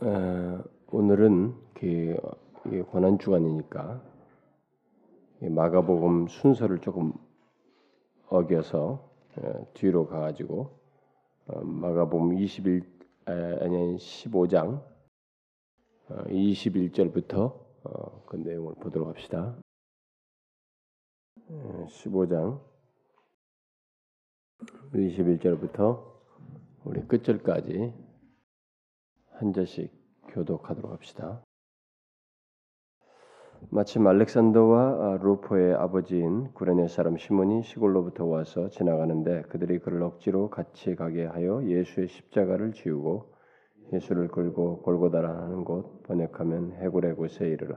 어, 오늘은 그 고난 주간이니까 마가복음 순서를 조금 어겨서 어, 뒤로 가가지고 어, 마가복음 21 아니 15장 21절부터 그 내용을 보도록 합시다. 15장 21절부터 우리 끝절까지 한 절씩 교독하도록 합시다. 마침 알렉산더와 루포의 아버지인 구레네 사람 시몬이 시골로부터 와서 지나가는데 그들이 그를 억지로 같이 가게 하여 예수의 십자가를 지우고 예수를 끌고 골고다라는 곳 번역하면 해골의 곳에 이르러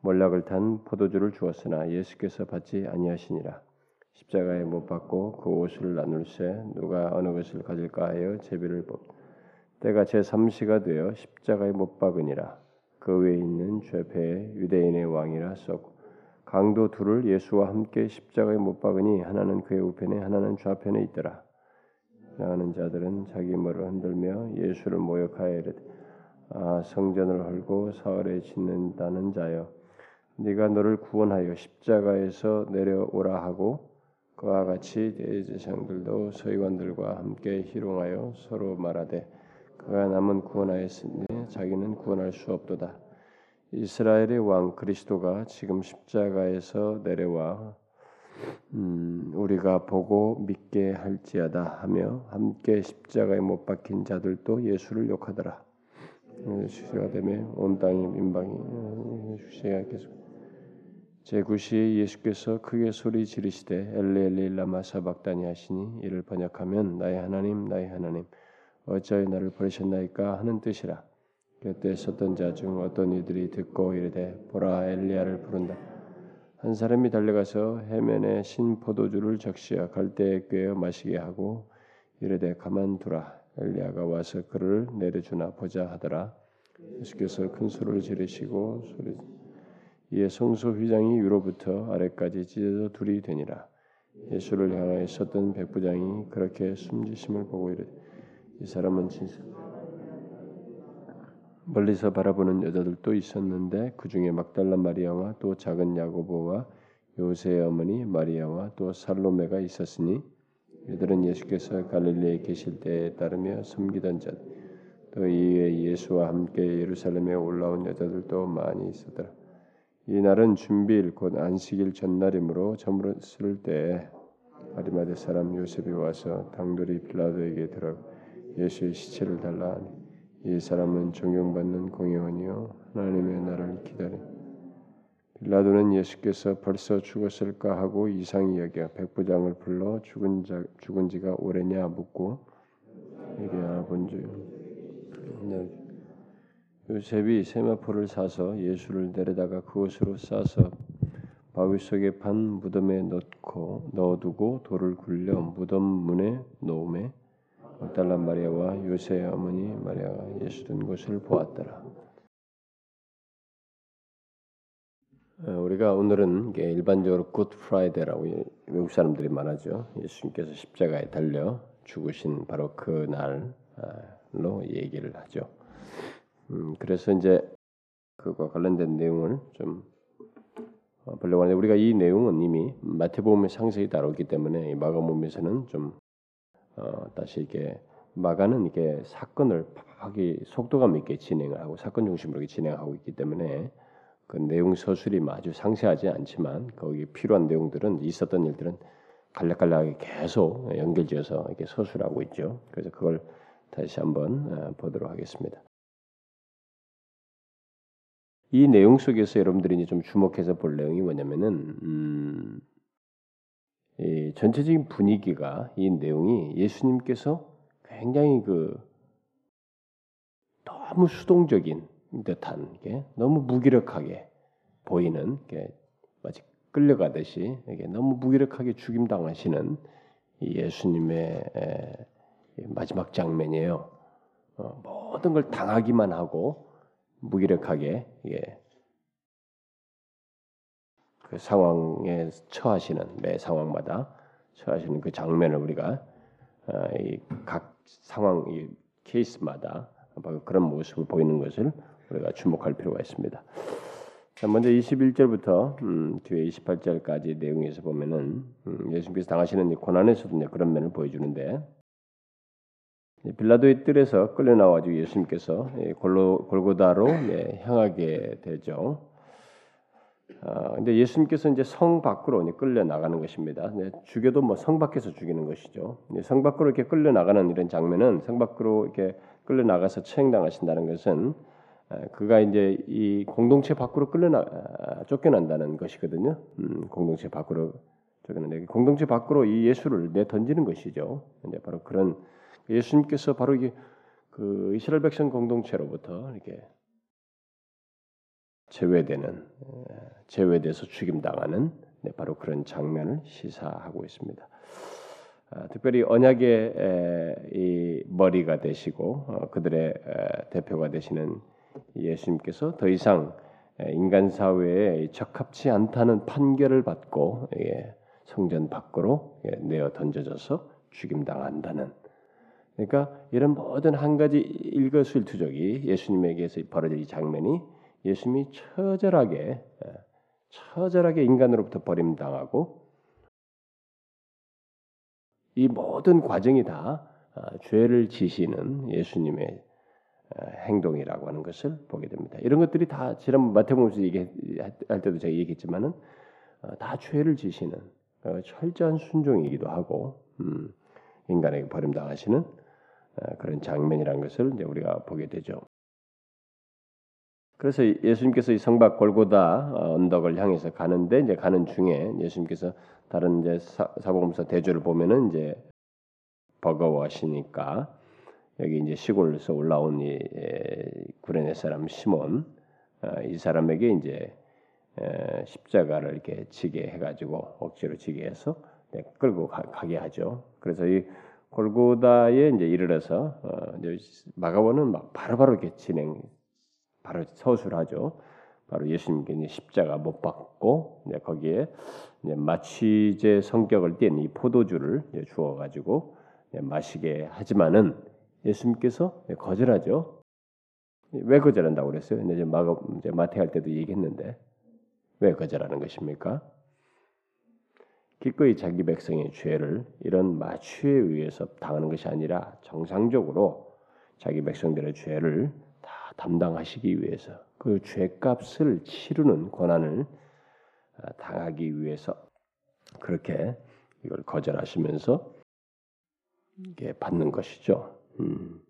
몰락을 탄 포도주를 주었으나 예수께서 받지 아니하시니라 십자가에 못 박고 그 옷을 나눌세 누가 어느 것을 가질까 하여 제비를 뽑 때가 제 3시가 되어 십자가에 못 박으니라. 그 외에 있는 죄패의 유대인의 왕이라 썼고 강도 둘을 예수와 함께 십자가에 못 박으니 하나는 그의 우편에 하나는 좌편에 있더라. 나가는 자들은 자기 머리를 흔들며 예수를 모욕하여 이르되 아 성전을 헐고 사흘에 짓는다는 자여 네가 너를 구원하여 십자가에서 내려오라 하고 그와 같이 대제사장들도 서기관들과 함께 희롱하여 서로 말하되 그가 남은 구원하였으니 자기는 구원할 수 없도다. 이스라엘의 왕 그리스도가 지금 십자가에서 내려와 음, 우리가 보고 믿게 할지어다 하며 함께 십자가에 못 박힌 자들도 예수를 욕하더라. 주시가 되매 온 땅이 민방이 주시가 계속 제9시에 예수께서 크게 소리 지르시되 엘리 엘리 라마 사박다니 하시니 이를 번역하면 나의 하나님 나의 하나님 어찌하여 나를 버리셨나이까 하는 뜻이라. 그때 섰던 자 중 어떤 이들이 듣고 이르되 보라 엘리야를 부른다. 한 사람이 달려가서 해면에 신 포도주를 적시어 갈대에 꿰어 마시게 하고 이르되 가만두라 엘리야가 와서 그를 내려주나 보자 하더라. 예수께서 큰 소리를 지르시고 소리 이에 성소 휘장이 위로부터 아래까지 찢어져 둘이 되니라. 예수를 향하여 섰던 백부장이 그렇게 숨지심을 보고 이르되 이 사람은 진짜 멀리서 바라보는 여자들도 있었는데 그 중에 막달라 마리아와 또 작은 야고보와 요새의 어머니 마리아와 또 살로메가 있었으니 이들은 예수께서 갈릴리에 계실 때에 따르며 섬기던 자, 또 이에 예수와 함께 예루살렘에 올라온 여자들도 많이 있었더라. 이 날은 준비일 곧 안식일 전날이므로 저물었을 때 아리마대 사람 요셉이 와서 당돌이 빌라도에게 들어 예수의 시체를 달라 하니 이 사람은 존경받는 공의원이요 하나님의 나라를 기다리. 빌라도는 예수께서 벌써 죽었을까 하고 이상히 여겨 백부장을 불러 죽은 자 죽은 지가 오래냐 묻고 이게 알아본 줄. 요셉이 세마포를 사서 예수를 내려다가 그것으로 싸서 바위 속에 판 무덤에 넣고 넣어두고 돌을 굴려 무덤 문에 놓으매 막달라 마리아와 요세의 어머니 마리아가 예수 둔 곳을 보았더라. 어, 우리가 오늘은 일반적으로 Good Friday라고 외국 사람들이 말하죠. 예수님께서 십자가에 달려 죽으신 바로 그 날로 얘기를 하죠. 음, 그래서 이제 그와 관련된 내용을 좀 어, 보려고 하는데 우리가 이 내용은 이미 마태복음에 상세히 다뤘기 때문에 마가복음에서는 좀 어, 다시 이렇게 마가는 이게 사건을 하기 속도감 있게 진행을 하고 사건 중심으로 진행하고 있기 때문에 그 내용 서술이 아주 상세하지 않지만 거기 필요한 내용들은 있었던 일들은 간략간략하게 계속 연결지어서 이렇게 서술하고 있죠. 그래서 그걸 다시 한번 어, 보도록 하겠습니다. 이 내용 속에서 여러분들이 좀 주목해서 볼 내용이 뭐냐면은 음, 이 전체적인 분위기가 이 내용이 예수님께서 굉장히 그 너무 수동적인 듯한 게 너무 무기력하게 보이는 게 마치 끌려가듯이 이게 너무 무기력하게 죽임 당하시는 예수님의 마지막 장면이에요. 어, 모든 걸 당하기만 하고 무기력하게 예, 그 상황에 처하시는 매 상황마다 처하시는 그 장면을 우리가 어, 각 상황 이 케이스마다 바로 그런 모습을 보이는 것을 우리가 주목할 필요가 있습니다. 자, 먼저 21절부터 음, 뒤에 28절까지 내용에서 보면은 음, 예수님께서 당하시는 이 고난에서도 그런 면을 보여주는데 빌라도의 뜰에서 끌려 나와가지고 예수님께서 골로, 골고다로 네, 향하게 되죠. 아, 근데 예수님께서 이제 성 밖으로 끌려 나가는 것입니다. 네, 죽여도 뭐 성 밖에서 죽이는 것이죠. 네, 성 밖으로 이렇게 끌려 나가는 이런 장면은 성 밖으로 이렇게 끌려 나가서 처형당하신다는 것은 아, 그가 이제 이 공동체 밖으로 끌려나 아, 쫓겨난다는 것이거든요. 음, 공동체 밖으로 쫓겨난다. 공동체 밖으로 이 예수를 내 던지는 것이죠. 근데 바로 그런 예수님께서 바로 이게 그 이스라엘 백성 공동체로부터 이렇게 제외되는 제외돼서 죽임 당하는 네, 바로 그런 장면을 시사하고 있습니다. 아, 특별히 언약의 이 머리가 되시고 어, 그들의 대표가 되시는 예수님께서 더 이상 인간 사회에 적합치 않다는 판결을 받고 성전 밖으로 내어 던져져서 죽임 당한다는 그러니까 이런 모든 한 가지 일거수일투족이 예수님에게서 벌어질 이 장면이 예수님이 처절하게 처절하게 인간으로부터 버림당하고 이 모든 과정이 다 아, 죄를 지시는 예수님의 행동이라고 하는 것을 보게 됩니다. 이런 것들이 다 지난 마태복음에서 얘기할 때도 제가 얘기했지만은 어, 다 죄를 지시는 어, 철저한 순종이기도 하고 음, 인간에게 버림당하시는 어, 그런 장면이라는 것을 이제 우리가 보게 되죠. 그래서 예수님께서 이 성박 골고다 어, 언덕을 향해서 가는데 이제 가는 중에 예수님께서 다른 이제 사, 사복음서 대조를 보면은 이제 버거워하시니까 여기 이제 시골에서 올라온 이 구레네 사람 시몬 어, 이 사람에게 이제 십자가를 이렇게 지게 해가지고 억지로 지게 해서 네, 끌고 가, 게 하죠. 그래서 이 골고다에 이제 이르러서 어, 마가원은 막 바로바로 이렇게 진행 바로 서술하죠. 바로 예수님께 십자가 못 박고 거기에 마취제 성격을 띤 이 포도주를 주어 가지고 마시게 하지만은 예수님께서 거절하죠. 왜 거절한다고 그랬어요? 이제 마태 할 때도 얘기했는데 왜 거절하는 것입니까? 기꺼이 자기 백성의 죄를 이런 마취에 의해서 당하는 것이 아니라 정상적으로 자기 백성들의 죄를 다 담당하시기 위해서 그 죄값을 치르는 권한을 아, 당하기 위해서 그렇게 이걸 거절하시면서 이게 받는 것이죠. 음.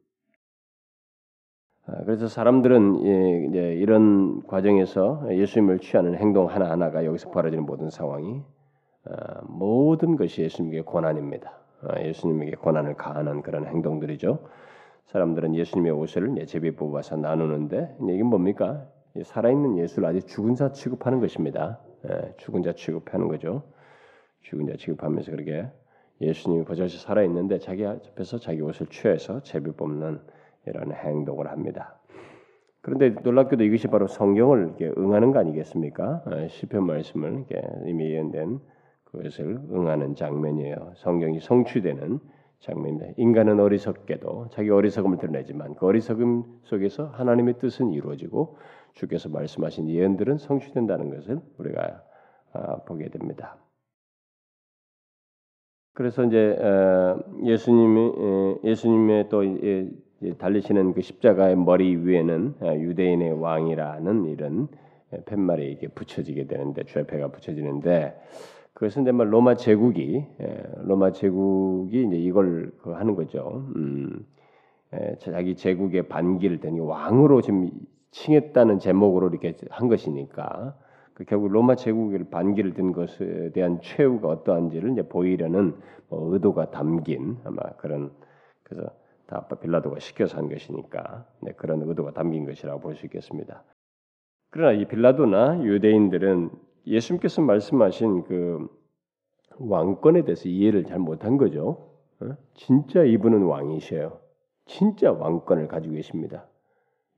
아, 그래서 사람들은 예, 이제 이런 과정에서 예수님을 취하는 행동 하나 하나가 여기서 벌어지는 모든 상황이 어, 모든 것이 예수님에게 고난입니다. 어, 예수님에게 고난을 가하는 그런 행동들이죠. 사람들은 예수님의 옷을 제비 뽑아서 나누는데 이게 뭡니까? 살아있는 예수를 아직 죽은 자 취급하는 것입니다. 예, 죽은 자 취급하는 거죠. 죽은 자 취급하면서 그렇게 예수님이 버젓이 살아있는데 자기 앞에서 자기 옷을 취해서 제비 뽑는 이런 행동을 합니다. 그런데 놀랍게도 이것이 바로 성경을 응하는 거 아니겠습니까? 예, 시편 말씀을 이미 예언된 그것을 응하는 장면이에요. 성경이 성취되는 장면입니다. 인간은 어리석게도 자기 어리석음을 드러내지만 그 어리석음 속에서 하나님의 뜻은 이루어지고 주께서 말씀하신 예언들은 성취된다는 것을 우리가 아, 보게 됩니다. 그래서 이제 어, 예수님이 예수님의 또 달리시는 그 십자가의 머리 위에는 아, 유대인의 왕이라는 이런 팻말이 이게 붙여지게 되는데 죄패가 붙여지는데 그것은 이제 로마 제국이 예, 로마 제국이 이제 이걸 그 하는 거죠. 음, 예, 자기 제국의 반기를 든 왕으로 지금 칭했다는 제목으로 이렇게 한 것이니까 그 결국 로마 제국의 반기를 든 것에 대한 최후가 어떠한지를 이제 보이려는 뭐 의도가 담긴 아마 그런 그래서 다 빌라도가 시켜서 한 것이니까 네, 그런 의도가 담긴 것이라고 볼 수 있겠습니다. 그러나 이 빌라도나 유대인들은 예수님께서 말씀하신 그 왕권에 대해서 이해를 잘 못한 거죠. 어? 진짜 이분은 왕이셔요. 진짜 왕권을 가지고 계십니다.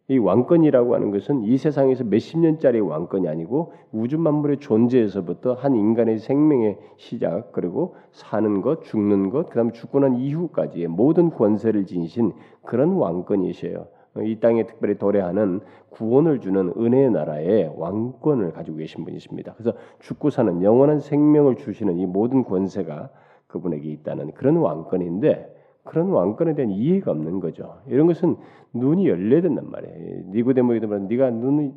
이 왕권이라고 하는 것은 이 세상에서 몇십 년짜리 왕권이 아니고 우주 만물의 존재에서부터 한 인간의 생명의 시작 그리고 사는 것, 죽는 것, 그다음에 죽고 난 이후까지의 모든 권세를 지니신 그런 왕권이셔요. 어, 이 땅에 특별히 도래하는 구원을 주는 은혜의 나라의 왕권을 가지고 계신 분이십니다. 그래서 죽고 사는 영원한 생명을 주시는 이 모든 권세가 그분에게 있다는 그런 왕권인데 그런 왕권에 대한 이해가 없는 거죠. 이런 것은 눈이 열려야 된단 말이에요. 니고데모에도 말 네가 눈이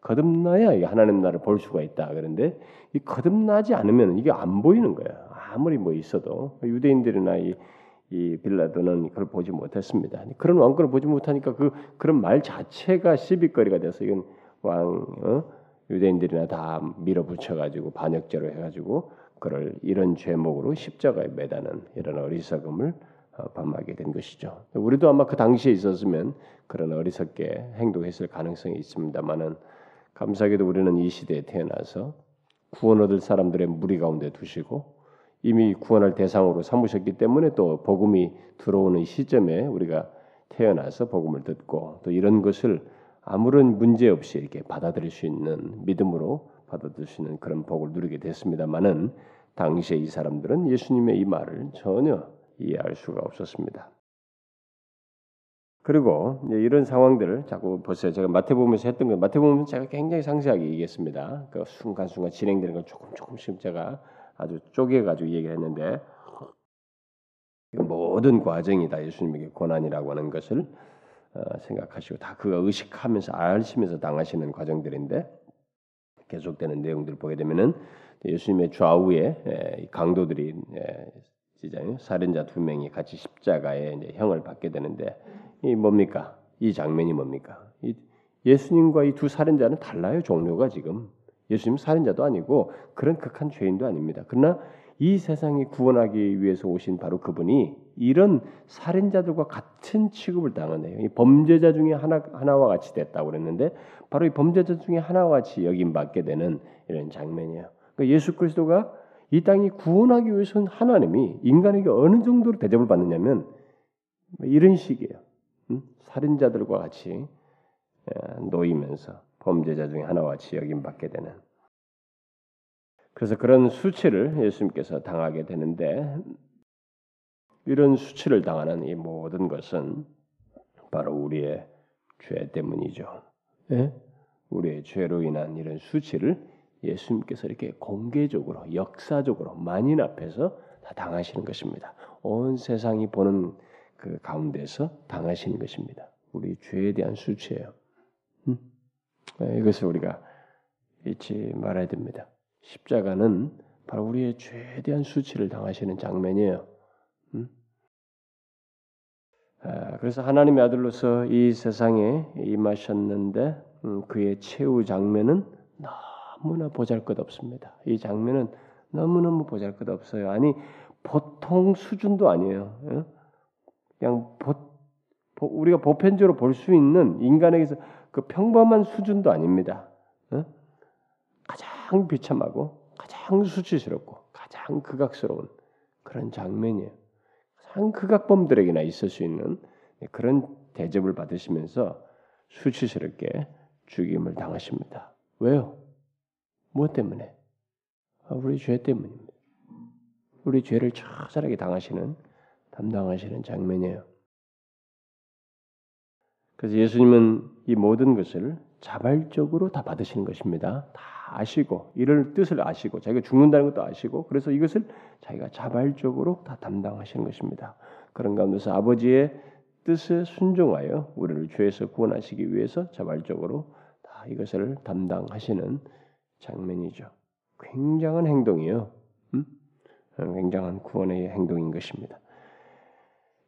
거듭나야 하나님 나라를 볼 수가 있다. 그런데 이 거듭나지 않으면 이게 안 보이는 거예요. 아무리 뭐 있어도 유대인들이나 이, 이 빌라도는 그걸 보지 못했습니다. 그런 왕권을 보지 못하니까 그 그런 말 자체가 시비거리가 돼서 이건 왕 어? 유대인들이나 다 밀어붙여 가지고 반역죄로 해 가지고 그를 이런 죄목으로 십자가에 매다는 이런 어리석음을 어, 범하게 된 것이죠. 우리도 아마 그 당시에 있었으면 그런 어리석게 행동했을 가능성이 있습니다만은 감사하게도 우리는 이 시대에 태어나서 구원 얻을 사람들의 무리 가운데 두시고 이미 구원할 대상으로 삼으셨기 때문에 또 복음이 들어오는 시점에 우리가 태어나서 복음을 듣고 또 이런 것을 아무런 문제 없이 이렇게 받아들일 수 있는 믿음으로 받아들일 수 있는 그런 복을 누리게 됐습니다만은 당시에 이 사람들은 예수님의 이 말을 전혀 이해할 수가 없었습니다. 그리고 이런 상황들을 자꾸 보세요. 제가 마태복음에서 했던 거 마태복음은 제가 굉장히 상세하게 얘기했습니다. 그 순간순간 진행되는 걸 조금 조금씩 제가 아주 쪼개가지고 얘기를 했는데 모든 과정이 다 예수님에게 고난이라고 하는 것을 어, 생각하시고 다 그거 의식하면서 알시면서 당하시는 과정들인데 계속되는 내용들을 보게 되면은 예수님의 좌우에 강도들이 시장 살인자 두 명이 같이 십자가에 형을 받게 되는데 이 뭡니까? 이 장면이 뭡니까? 이 예수님과 이 두 살인자는 달라요 종류가 지금 예수님 살인자도 아니고 그런 극한 죄인도 아닙니다. 그러나 이 세상이 구원하기 위해서 오신 바로 그분이 이런 살인자들과 같은 취급을 당하네요. 이 범죄자 중에 하나 하나와 같이 됐다고 그랬는데 바로 이 범죄자 중에 하나와 같이 여김 받게 되는 이런 장면이에요. 그러니까 예수 그리스도가 이 땅이 구원하기 위해서는 하나님이 인간에게 어느 정도로 대접을 받느냐면 이런 식이에요. 음? 살인자들과 같이 놓이면서 범죄자 중에 하나와 여김 받게 되는. 그래서 그런 수치를 예수님께서 당하게 되는데 이런 수치를 당하는 이 모든 것은 바로 우리의 죄 때문이죠. 예? 우리의 죄로 인한 이런 수치를 예수님께서 이렇게 공개적으로 역사적으로 만인 앞에서 다 당하시는 것입니다. 온 세상이 보는 그 가운데서 당하시는 것입니다. 우리 죄에 대한 수치예요. 음? 네, 이것을 우리가 잊지 말아야 됩니다. 십자가는 바로 우리의 죄에 대한 수치를 당하시는 장면이에요. 음? 아, 그래서 하나님의 아들로서 이 세상에 임하셨는데 음, 그의 최후 장면은 너무나 보잘것없습니다. 이 장면은 너무너무 보잘것없어요. 아니 보통 수준도 아니에요. 예? 그냥 보, 우리가 보편적으로 볼 수 있는 인간에게서 그 평범한 수준도 아닙니다. 예? 가장 비참하고 가장 수치스럽고 가장 극악스러운 그런 장면이에요. 가장 극악범들에게나 있을 수 있는 그런 대접을 받으시면서 수치스럽게 죽임을 당하십니다. 왜요? 무엇 때문에? 아, 우리 죄 때문입니다. 우리 죄를 처절하게 당하시는 담당하시는 장면이에요. 그래서 예수님은 이 모든 것을 자발적으로 다 받으시는 것입니다. 다 아시고 이럴 뜻을 아시고 자기가 죽는다는 것도 아시고 그래서 이것을 자기가 자발적으로 다 담당하시는 것입니다. 그런 가운데서 아버지의 뜻에 순종하여 우리를 죄에서 구원하시기 위해서 자발적으로 다 이것을 담당하시는 장면이죠. 굉장한 행동이요. 음? 굉장한 구원의 행동인 것입니다.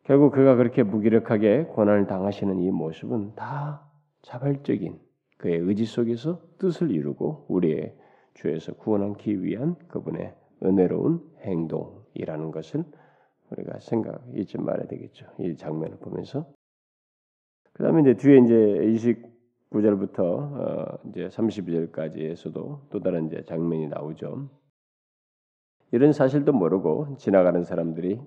결국 그가 그렇게 무기력하게 고난을 당하시는 이 모습은 다 자발적인 그의 의지 속에서 뜻을 이루고 우리의 죄에서 구원하기 위한 그분의 은혜로운 행동이라는 것을 우리가 생각 잊지 말아야 되겠죠. 이 장면을 보면서 그 다음에 이제 뒤에 이제 29절부터 어 이제 32절까지에서도 또 다른 이제 장면이 나오죠. 이런 사실도 모르고 지나가는 사람들이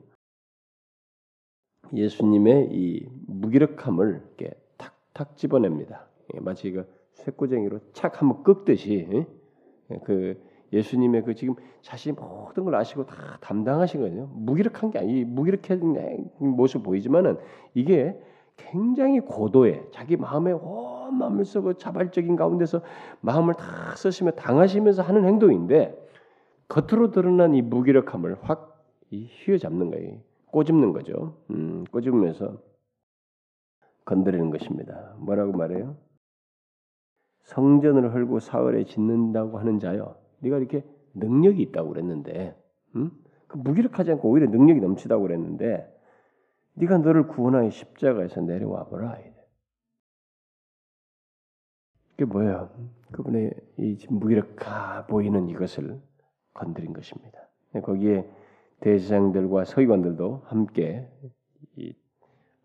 예수님의 이 무기력함을 이렇게 탁탁 집어냅니다. 예, 마치 그 쇠꼬쟁이로 착 한번 꺾듯이 예, 그 예수님의 그 지금 자신이 모든 걸 아시고 다 담당하신 거죠. 무기력한 게 아니 무기력한 모습 보이지만은 이게 굉장히 고도에 자기 마음에 온 마음을 쓰고 자발적인 가운데서 마음을 다 쓰시며 당하시면서 하는 행동인데 겉으로 드러난 이 무기력함을 확 휘어잡는 거예요. 꼬집는 거죠. 음, 꼬집으면서 건드리는 것입니다. 뭐라고 말해요? 성전을 헐고 사흘에 짓는다고 하는 자요. 네가 이렇게 능력이 있다고 그랬는데, 음? 그 무기력하지 않고 오히려 능력이 넘치다고 그랬는데, 네가 너를 구원하여 십자가에서 내려와 보라. 그게 뭐예요? 그분의 이 무기력하 보이는 이것을 건드린 것입니다. 거기에 대제장들과 서기관들도 함께 이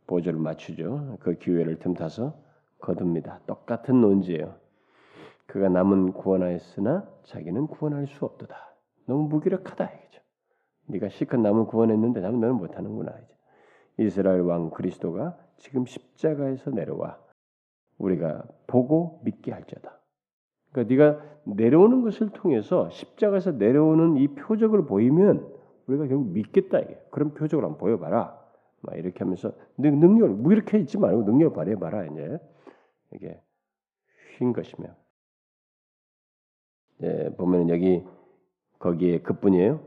보조를 맞추죠. 그 기회를 틈타서 거둡니다. 똑같은 논지예요. 그가 남은 구원하였으나 자기는 구원할 수 없도다. 너무 무기력하다 이거죠. 네가 실컷 남은 구원했는데 남은 너는 못하는구나 이제. 이스라엘 왕 그리스도가 지금 십자가에서 내려와 우리가 보고 믿게 할지어다. 그러니까 네가 내려오는 것을 통해서 십자가에서 내려오는 이 표적을 보이면 우리가 결국 믿겠다 이게. 그런 표적을 한번 보여봐라. 막 이렇게 하면서 능력을 무이렇게 있지 말고 능력을 발휘해봐라 이제 이게 쉰 것이며. 예, 보면 여기 거기에 그뿐이에요.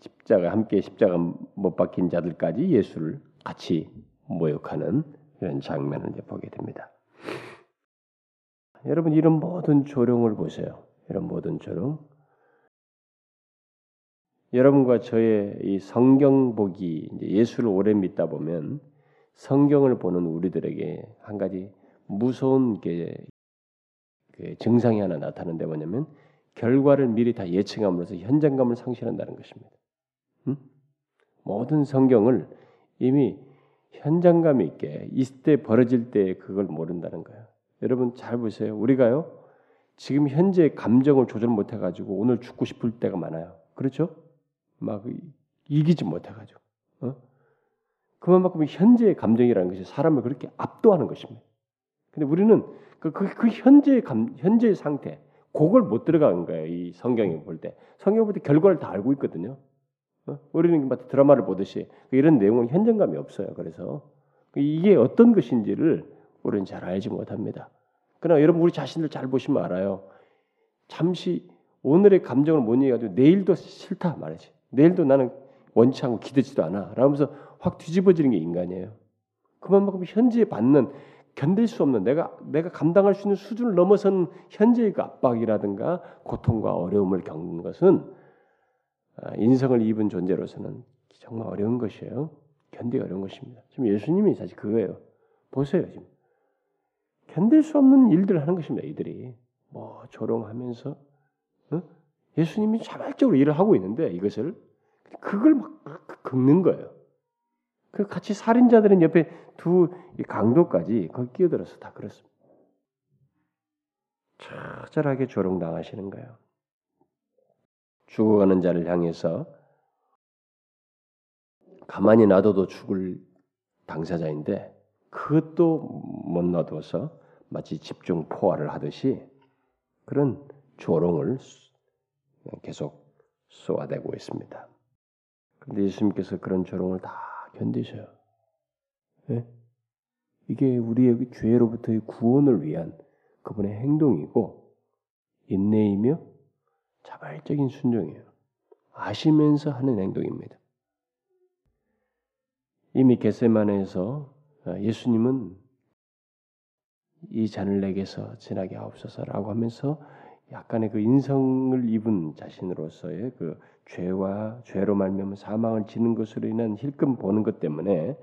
십자가 함께 십자가 못 박힌 자들까지 예수를 같이 모욕하는 이런 장면을 이제 보게 됩니다. 여러분 이런 모든 조롱을 보세요. 이런 모든 조롱. 여러분과 저의 이 성경 보기 예수를 오래 믿다 보면 성경을 보는 우리들에게 한 가지 무서운 게그 증상이 하나 나타나는데 뭐냐면 결과를 미리 다 예측함으로써 현장감을 상실한다는 것입니다. 음? 모든 성경을 이미 현장감 있게 이때 벌어질 때 그걸 모른다는 거예요. 여러분 잘 보세요. 우리가요 지금 현재 감정을 조절 못해 가지고 오늘 죽고 싶을 때가 많아요. 그렇죠? 막 이기지 못해 가지고. 어? 그만큼 현재의 감정이라는 것이 사람을 그렇게 압도하는 것입니다. 근데 우리는 그, 그, 그 현재의 감, 현재의 상태, 그걸 못 들어가는 거예요. 이 성경에 볼 때. 성경 볼때 결과를 다 알고 있거든요. 어? 우리는 마치 드라마를 보듯이 이런 내용은 현장감이 없어요. 그래서 이게 어떤 것인지를 우리는 잘 알지 못합니다. 그러나 여러분 우리 자신들 잘 보시면 알아요. 잠시 오늘의 감정을 못 이겨가지고 내일도 싫다 말이지. 내일도 나는 원치 않고 기대지도 않아. 라면서 확 뒤집어지는 게 인간이에요. 그만큼 현재에 받는 견딜 수 없는 내가 내가 감당할 수 있는 수준을 넘어선 현재의 그 압박이라든가 고통과 어려움을 겪는 것은 아, 인성을 입은 존재로서는 정말 어려운 것이에요. 견디기 어려운 것입니다. 지금 예수님이 사실 그거예요. 보세요 지금 견딜 수 없는 일들을 하는 것입니다. 이들이 뭐 조롱하면서 어? 예수님이 자발적으로 일을 하고 있는데 이것을 그걸 막 긁는 거예요. 그 같이 살인자들은 옆에 두 강도까지 거기 끼어들어서 다 그렇습니다. 처절하게 조롱당하시는 거예요. 죽어가는 자를 향해서 가만히 놔둬도 죽을 당사자인데 그것도 못 놔둬서 마치 집중 포화를 하듯이 그런 조롱을 계속 쏘아대고 있습니다. 그런데 예수님께서 그런 조롱을 다 견디셔요. 네? 이게 우리의 죄로부터의 구원을 위한 그분의 행동이고 인내이며 자발적인 순종이에요. 아시면서 하는 행동입니다. 이미 겟세만에서 예수님은 이 잔을 내게서 지나게 하옵소서라고 하면서 약간의 그 인성을 입은 자신으로서의 그 죄와 죄로 말미암아 사망을 지는 것으로 인한 힐끔 보는 것 때문에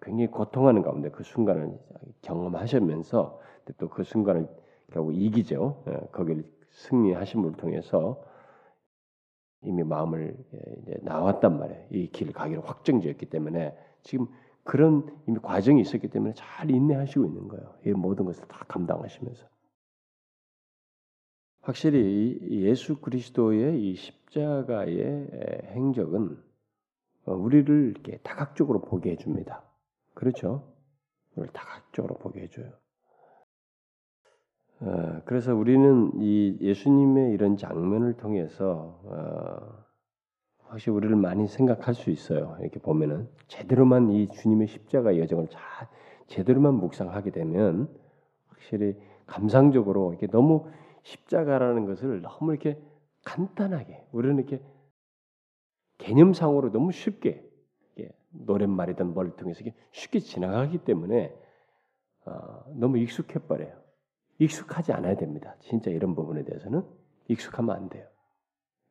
굉장히 고통하는 가운데 그 순간을 경험하시면서 또 그 순간을 결국 이기죠. 거기를 승리하심을 통해서 이미 마음을 나왔단 말이에요. 이 길을 가기로 확정지었기 때문에 지금 그런 이미 과정이 있었기 때문에 잘 인내하시고 있는 거예요. 이 모든 것을 다 감당하시면서. 확실히 예수 그리스도의 이 십자가의 행적은 어, 우리를 이렇게 다각적으로 보게 해줍니다. 그렇죠? 우리를 다각적으로 보게 해줘요. 어, 그래서 우리는 이 예수님의 이런 장면을 통해서 어, 확실히 우리를 많이 생각할 수 있어요. 이렇게 보면은 제대로만 이 주님의 십자가 여정을 잘 제대로만 묵상하게 되면 확실히 감상적으로 이렇게 너무 십자가라는 것을 너무 이렇게 간단하게 우리는 이렇게 개념상으로 너무 쉽게 노랫말이든 뭘 통해서 쉽게 지나가기 때문에 어, 너무 익숙해 버려요. 익숙하지 않아야 됩니다. 진짜 이런 부분에 대해서는 익숙하면 안 돼요.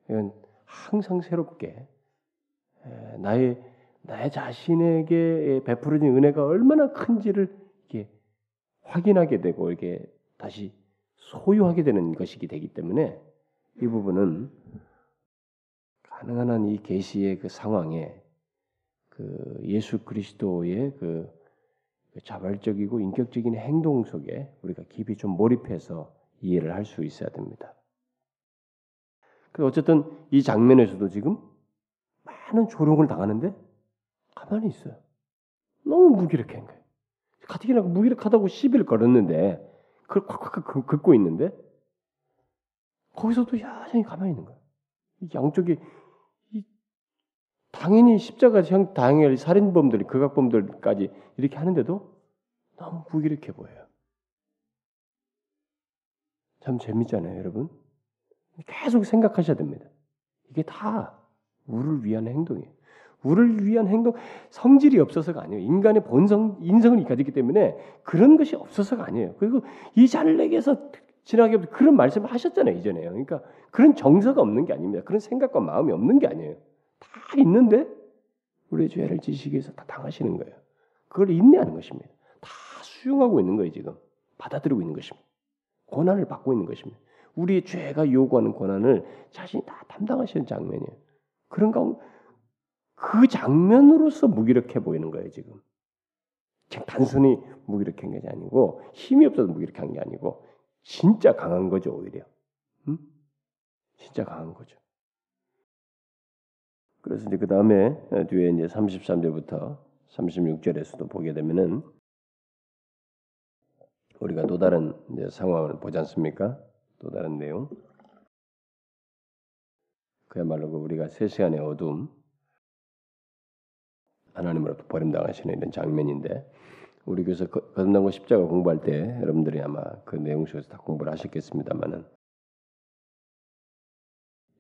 이건 항상 새롭게 나의 나의 자신에게 베풀어진 은혜가 얼마나 큰지를 이게 확인하게 되고 이게 다시 소유하게 되는 것이기 되기 때문에 이 부분은 가능한 한 이 계시의 그 상황에 그 예수 그리스도의 그 자발적이고 인격적인 행동 속에 우리가 깊이 좀 몰입해서 이해를 할 수 있어야 됩니다. 그 어쨌든 이 장면에서도 지금 많은 조롱을 당하는데 가만히 있어요. 너무 무기력한 거예요. 가뜩이나 무기력하다고 시비를 걸었는데 그걸 콱콱 긁고 있는데 거기서도 여전히 가만히 있는 거예요. 양쪽이 당연히 십자가 형 당연히 살인범들, 극악범들까지 이렇게 하는데도 너무 무기력해 보여요. 참 재밌잖아요, 여러분. 계속 생각하셔야 됩니다. 이게 다 우를 위한 행동이에요. 우를 위한 행동, 성질이 없어서가 아니에요. 인간의 본성, 인성을 가지기 때문에 그런 것이 없어서가 아니에요. 그리고 이 잔렉에서 지나게 그런 말씀을 하셨잖아요, 이전에요. 그러니까 그런 정서가 없는 게 아닙니다. 그런 생각과 마음이 없는 게 아니에요. 다 있는데 우리의 죄를 위해서 다 당하시는 거예요. 그걸 인내하는 것입니다. 다 수용하고 있는 거예요, 지금. 받아들이고 있는 것입니다. 고난을 받고 있는 것입니다. 우리의 죄가 요구하는 고난을 자신이 다 담당하시는 장면이에요. 그런 가운데 그 장면으로서 무기력해 보이는 거예요, 지금. 그냥 단순히 무기력한 게 아니고 힘이 없어서 무기력한 게 아니고 진짜 강한 거죠, 오히려. 음? 진짜 강한 거죠. 그래서 이제 그 다음에 뒤에 이제 33절부터 36절에서도 보게 되면은 우리가 또 다른 상황을 보지 않습니까? 또 다른 내용. 그야말로 그 우리가 세 시간의 어둠, 하나님으로부터 버림당하시는 이런 장면인데 우리 교회에서 거듭난고 십자가 공부할 때 여러분들이 아마 그 내용 속에서 다 공부를 하셨겠습니다만은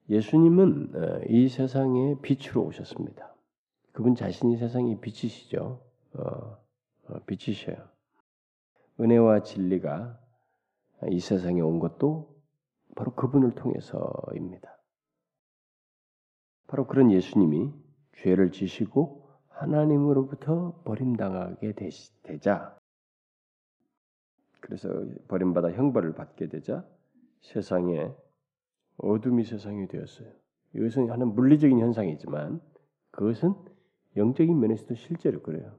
예수님은 어, 이 세상에 빛으로 오셨습니다. 그분 자신이 세상의 빛이시죠. 어, 어, 빛이셔요. 은혜와 진리가 이 세상에 온 것도 바로 그분을 통해서입니다. 바로 그런 예수님이 죄를 지시고 하나님으로부터 버림당하게 되자 그래서 버림받아 형벌을 받게 되자 세상에 어둠이 세상이 되었어요. 이것은 하는 물리적인 현상이지만 그것은 영적인 면에서도 실제로 그래요.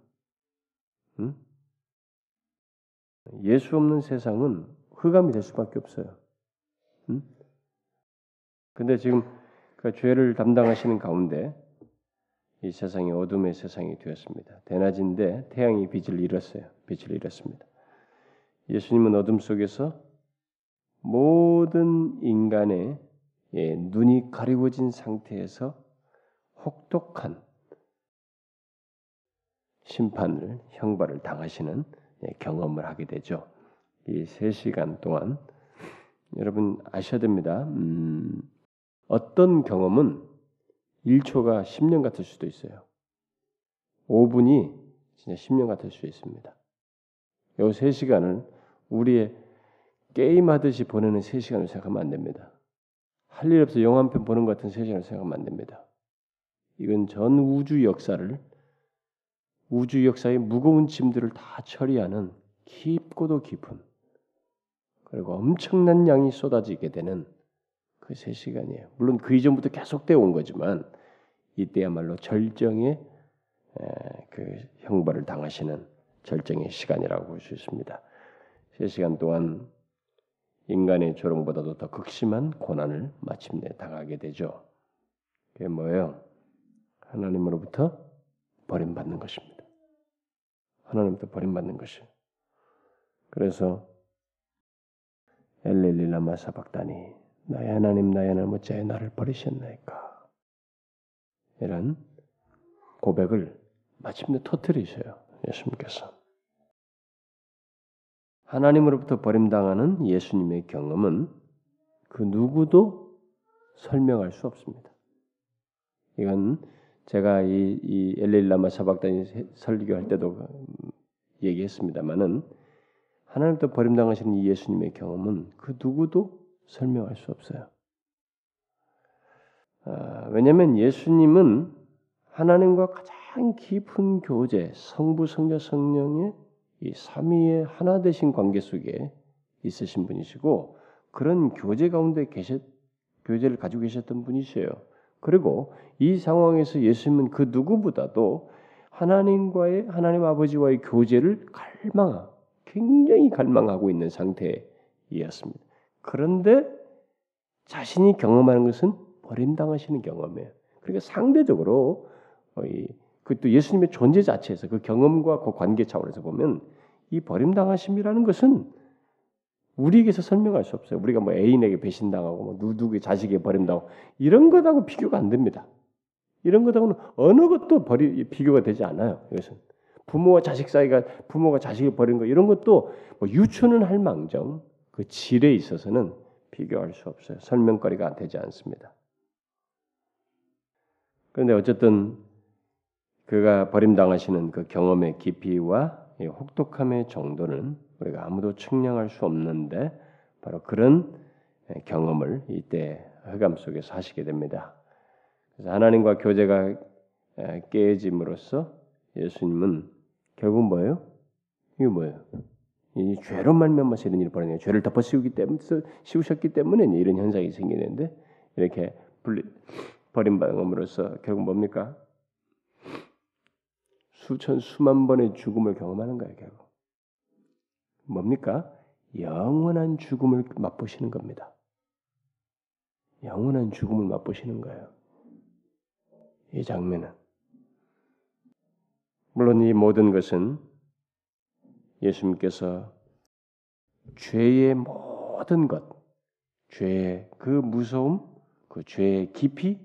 응? 예수 없는 세상은 흑암이 될 수밖에 없어요. 응? 근데 지금 그 죄를 담당하시는 가운데 이 세상이 어둠의 세상이 되었습니다. 대낮인데 태양이 빛을 잃었어요. 빛을 잃었습니다. 예수님은 어둠 속에서 모든 인간의 예, 눈이 가리워진 상태에서 혹독한 심판을 형벌을 당하시는 예, 경험을 하게 되죠. 이 세 시간 동안 여러분 아셔야 됩니다. 음, 어떤 경험은 1초가 10년 같을 수도 있어요. 5분이 진짜 10년 같을 수 있습니다. 이 3시간을 우리의 게임하듯이 보내는 3시간을 생각하면 안 됩니다. 할 일 없어 영화 한 편 보는 것 같은 3시간을 생각하면 안 됩니다. 이건 전 우주 역사를 우주 역사의 무거운 짐들을 다 처리하는 깊고도 깊은 그리고 엄청난 양이 쏟아지게 되는 그 3시간이에요. 물론 그 이전부터 계속되어 온 거지만 이때야말로 절정의 그 형벌을 당하시는 절정의 시간이라고 볼 수 있습니다. 3시간 동안 인간의 조롱보다도 더 극심한 고난을 마침내 당하게 되죠. 그게 뭐예요? 하나님으로부터 버림받는 것입니다. 하나님부터 버림받는 것이. 그래서 엘렐리라마 사박다니 나의 하나님 나의 하나님 어찌하여 나를 버리셨나이까 이런 고백을 마침내 터뜨리셔요 예수님께서 하나님으로부터 버림당하는 예수님의 경험은 그 누구도 설명할 수 없습니다. 이건 제가 이, 이 엘레일라마 사박단이 설교할 때도 얘기했습니다만은 하나님부터 버림당하시는 이 예수님의 경험은 그 누구도 설명할 수 없어요. 아, 왜냐하면 예수님은 하나님과 가장 깊은 교제, 성부, 성자, 성령의 이 삼위의 하나 되신 관계 속에 있으신 분이시고 그런 교제 가운데 계셨 교제를 가지고 계셨던 분이세요. 그리고 이 상황에서 예수님은 그 누구보다도 하나님과의 하나님 아버지와의 교제를 갈망하 굉장히 갈망하고 있는 상태이었습니다. 그런데 자신이 경험하는 것은 버림당하시는 경험이에요. 그러니까 상대적으로 그또 예수님의 존재 자체에서 그 경험과 그 관계 차원에서 보면 이 버림당하심이라는 것은 우리에게서 설명할 수 없어요. 우리가 뭐 애인에게 배신당하고 뭐 누구의 자식에 버림당하고 이런 것하고 비교가 안 됩니다. 이런 것하고는 어느 것도 버리 비교가 되지 않아요. 이것은 부모와 자식 사이가 부모가 자식을 버린 거 이런 것도 뭐 유추는 할 망정 그 질에 있어서는 비교할 수 없어요. 설명거리가 되지 않습니다. 그런데 어쨌든 그가 버림당하시는 그 경험의 깊이와 혹독함의 정도는 우리가 아무도 측량할 수 없는데 바로 그런 경험을 이때 흑암 속에서 하시게 됩니다. 그래서 하나님과 교제가 깨짐으로써 예수님은 결국 뭐예요? 이게 뭐예요? 이 죄로 말미암아서 이런 일이 벌어져요. 죄를 덮어 씌우기 때문에 씌우셨기 때문에 이런 현상이 생기는데 이렇게 분리 버림받음으로써 결국 뭡니까? 수천 수만 번의 죽음을 경험하는 거예요. 결국 뭡니까? 영원한 죽음을 맛보시는 겁니다. 영원한 죽음을 맛보시는 거예요. 이 장면은 물론 이 모든 것은 예수님께서 죄의 모든 것, 죄의 그 무서움, 그 죄의 깊이,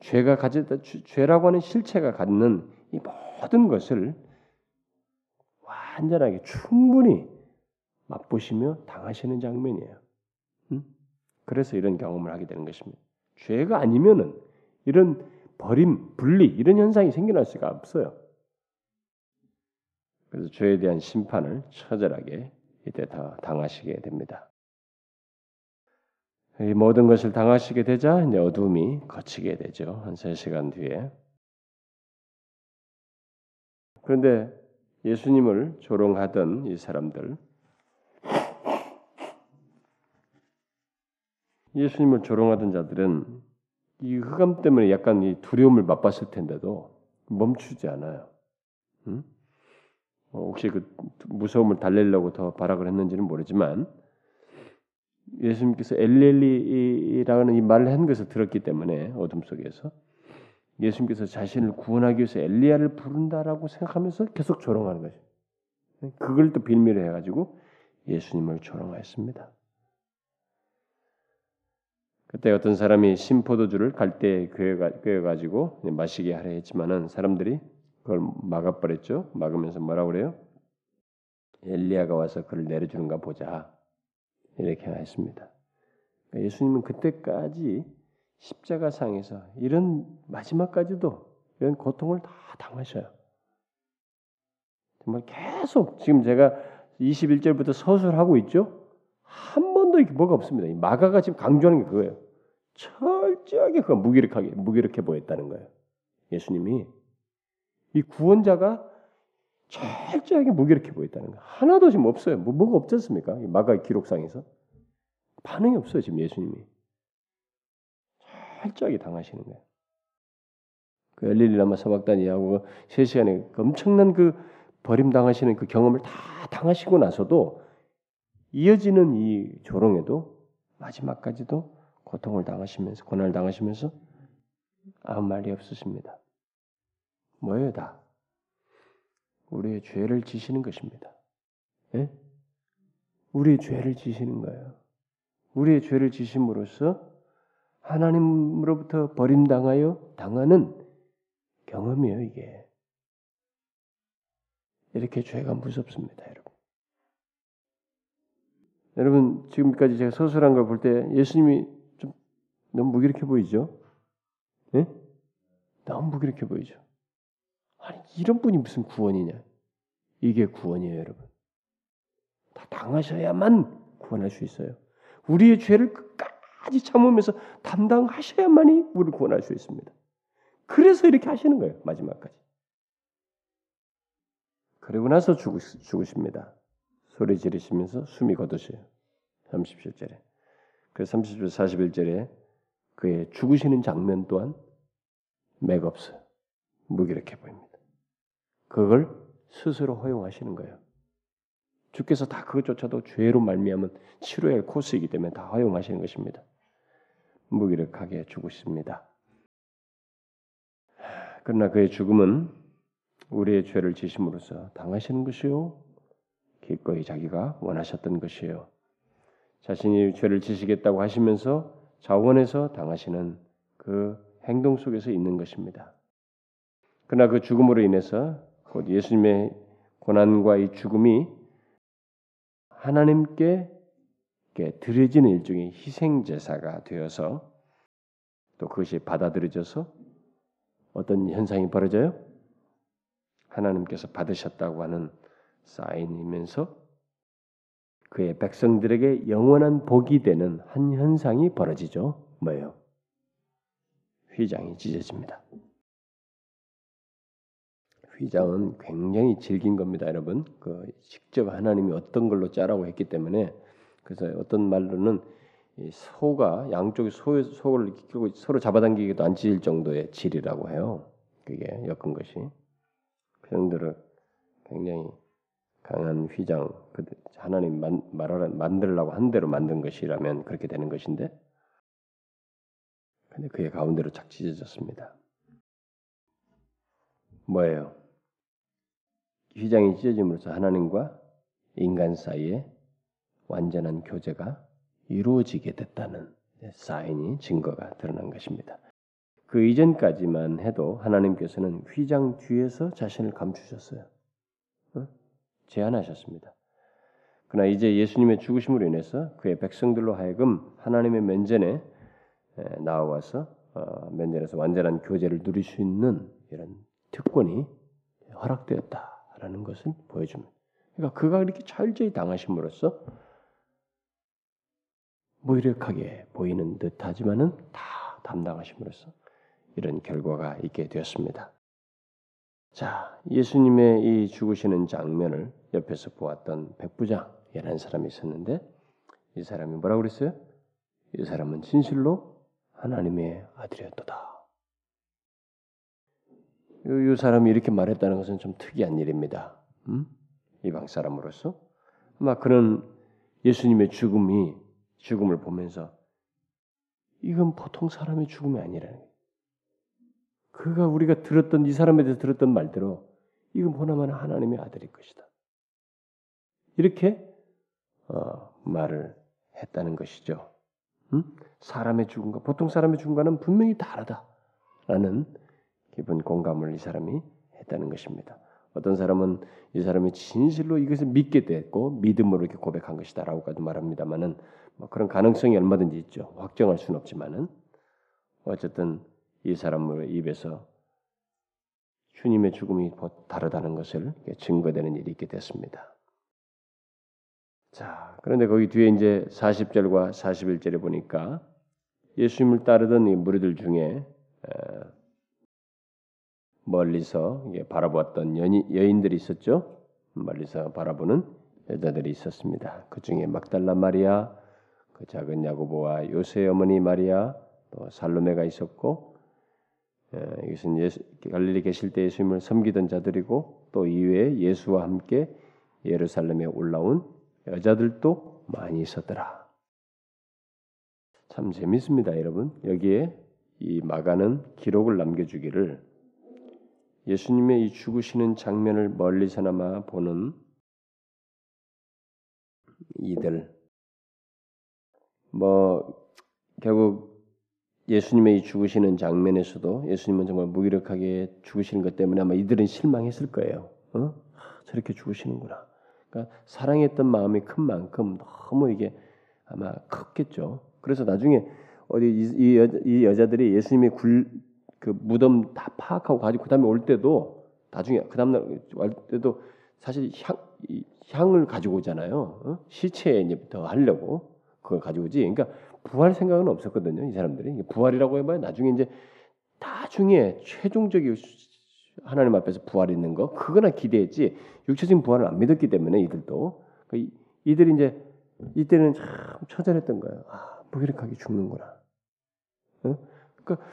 죄가 가졌다 죄라고 하는 실체가 갖는 이 모든 것을 완전하게 충분히 맛보시며 당하시는 장면이에요. 음? 그래서 이런 경험을 하게 되는 것입니다. 죄가 아니면은 이런 버림, 분리 이런 현상이 생겨날 수가 없어요. 그래서 죄에 대한 심판을 처절하게 이때 다 당하시게 됩니다. 이 모든 것을 당하시게 되자 이제 어둠이 거치게 되죠. 한 3시간 뒤에. 그런데 예수님을 조롱하던 이 사람들 예수님을 조롱하던 자들은 이 흑암 때문에 약간 이 두려움을 맛봤을 텐데도 멈추지 않아요. 응? 어, 혹시 그 무서움을 달래려고 더 발악을 했는지는 모르지만 예수님께서 엘리엘리라는 이 말을 한 것을 들었기 때문에 어둠 속에서 예수님께서 자신을 구원하기 위해서 엘리야를 부른다라고 생각하면서 계속 조롱하는 거죠. 그걸 또 빌미로 해가지고 예수님을 조롱하였습니다. 그때 어떤 사람이 신포도주를 갈대에 꿰어가지고 마시게 하려 했지만은 사람들이 그걸 막아버렸죠. 막으면서 뭐라고 그래요? 엘리야가 와서 그를 내려주는가 보자. 이렇게 했습니다. 그러니까 예수님은 그때까지 십자가상에서 이런 마지막까지도 이런 고통을 다 당하셔요. 정말 계속 지금 제가 21절부터 서술하고 있죠. 한 번도 이렇게 뭐가 없습니다. 마가가 지금 강조하는 게 그거예요. 철저하게 그 무기력하게 무기력해 보였다는 거예요. 예수님이 이 구원자가 철저하게 무기력해 보였다는 거. 하나도 지금 없어요. 뭐, 뭐가 없지 않습니까? 마가 기록상에서 반응이 없어요. 지금 예수님이 철저하게 당하시는 거예요. 그 엘릴리라마 사박단이하고 세 시간에 그 엄청난 그 버림 당하시는 그 경험을 다 당하시고 나서도 이어지는 이 조롱에도 마지막까지도 고통을 당하시면서 고난을 당하시면서 아무 말이 없으십니다. 뭐예요 다? 우리의 죄를 지시는 것입니다. 예? 우리의 죄를 지시는 거예요. 우리의 죄를 지심으로써 하나님으로부터 버림당하여 당하는 경험이에요, 이게. 이렇게 죄가 무섭습니다, 여러분. 여러분 지금까지 제가 서술한 걸 볼 때 예수님이 좀 너무 무기력해 보이죠? 예? 너무 무기력해 보이죠? 아니 이런 분이 무슨 구원이냐? 이게 구원이에요, 여러분. 다 당하셔야만 구원할 수 있어요. 우리의 죄를 끝까지 참으면서 담당하셔야만이 우리를 구원할 수 있습니다. 그래서 이렇게 하시는 거예요, 마지막까지. 그리고 나서 죽으, 죽으십니다. 소리 지르시면서 숨이 거두세요. 37절에. 그 30절 41절에 그의 죽으시는 장면 또한 맥없어요. 무기력해 보입니다. 그걸 스스로 허용하시는 거예요. 주께서 다 그것조차도 죄로 말미암은 할 코스이기 때문에 다 허용하시는 것입니다. 무기력하게 죽으십니다. 그러나 그의 죽음은 우리의 죄를 지심으로써 당하시는 것이요 기꺼이 자기가 원하셨던 것이에요. 자신이 죄를 지시겠다고 하시면서 자원해서 당하시는 그 행동 속에서 있는 것입니다. 그러나 그 죽음으로 인해서 곧 예수님의 고난과 이 죽음이 하나님께 드려지는 일종의 희생 제사가 되어서 또 그것이 받아들여져서 어떤 현상이 벌어져요? 하나님께서 받으셨다고 하는 사인이면서 그의 백성들에게 영원한 복이 되는 한 현상이 벌어지죠. 뭐예요? 휘장이 찢어집니다. 휘장은 굉장히 질긴 겁니다, 여러분. 그 직접 하나님이 어떤 걸로 짜라고 했기 때문에 그래서 어떤 말로는 소가 양쪽에 소, 소를 끼고 서로 잡아당기기도 안 찢을 정도의 질이라고 해요. 그게 엮은 것이 그 정도로 굉장히 강한 휘장, 그 하나님 만, 말하라 만들라고 한 대로 만든 것이라면 그렇게 되는 것인데, 근데 그의 가운데로 착 찢어졌습니다. 뭐예요? 휘장이 찢어짐으로써 하나님과 인간 사이에 완전한 교제가 이루어지게 됐다는 사인이 증거가 드러난 것입니다. 그 이전까지만 해도 하나님께서는 휘장 뒤에서 자신을 감추셨어요. 어? 제한하셨습니다. 그러나 이제 예수님의 죽으심으로 인해서 그의 백성들로 하여금 하나님의 면전에 나와서 어, 면전에서 완전한 교제를 누릴 수 있는 이런 특권이 허락되었다 라는 것을 보여줍니다. 그러니까 그가 이렇게 철저히 당하심으로써 무력하게 보이는 듯하지만은 다 담당하심으로써 이런 결과가 있게 되었습니다. 자, 예수님의 이 죽으시는 장면을 옆에서 보았던 백부장이라는 사람이 있었는데 이 사람이 뭐라고 그랬어요? 이 사람은 진실로 하나님의 아들이었도다. 이, 이 사람이 이렇게 말했다는 것은 좀 특이한 일입니다. 음? 이방 사람으로서 아마 그는 예수님의 죽음이 죽음을 보면서 이건 보통 사람의 죽음이 거예요. 그가 우리가 들었던 이 사람에 대해서 들었던 말대로 이건 보나마나 하나님의 아들일 것이다. 이렇게 어, 말을 했다는 것이죠. 음? 사람의 죽음과 보통 사람의 죽음과는 분명히 다르다라는 깊은 공감을 이 사람이 했다는 것입니다. 어떤 사람은 이 사람이 진실로 이것을 믿게 됐고 믿음으로 이렇게 고백한 것이다라고까지 말합니다만은 뭐 그런 가능성이 얼마든지 있죠. 확정할 수는 없지만은 어쨌든 이 사람의 입에서 주님의 죽음이 다르다는 것을 증거되는 일이 있게 됐습니다. 자, 그런데 거기 뒤에 이제 40절과 41절에 보니까 예수님을 따르던 이 무리들 중에 멀리서 바라보았던 여인 들이 있었죠. 멀리서 바라보는 여자들이 있었습니다. 그 중에 막달라 마리아, 그 작은 야고보와 요새 어머니 마리아, 또 살로메가 있었고 예, 이것은 예수, 갈릴리 계실 때 예수님을 섬기던 자들이고 또 이외에 예수와 함께 예루살렘에 올라온 여자들도 많이 있었더라. 참 재밌습니다, 여러분. 여기에 이 마가는 기록을 남겨주기를 예수님의 이 죽으시는 장면을 멀리서나마 보는 이들 뭐 결국 예수님의 이 죽으시는 장면에서도 예수님은 정말 무기력하게 죽으시는 것 때문에 아마 이들은 실망했을 거예요. 어? 저렇게 죽으시는구나. 그러니까 사랑했던 마음이 큰 만큼 너무 이게 아마 컸겠죠. 그래서 나중에 어디 이, 이, 여자, 이 여자들이 예수님이 굴, 그 무덤 다 파악하고 가지고 그 다음에 올 때도 나중에 그 다음 날 올 때도 사실 향, 향을 가지고 오잖아요. 어? 시체에 이제 더 하려고 그걸 가지고 오지. 그러니까 부활 생각은 없었거든요. 이 사람들이 부활이라고 해봐야 나중에 이제 나중에 최종적인 하나님 앞에서 부활 있는 거 그거나 기대했지 육체적인 부활을 안 믿었기 때문에 이들도 그러니까 이들이 이제 이때는 참 처절했던 거예요. 아 무기력하게 죽는구나. 어? 그러니까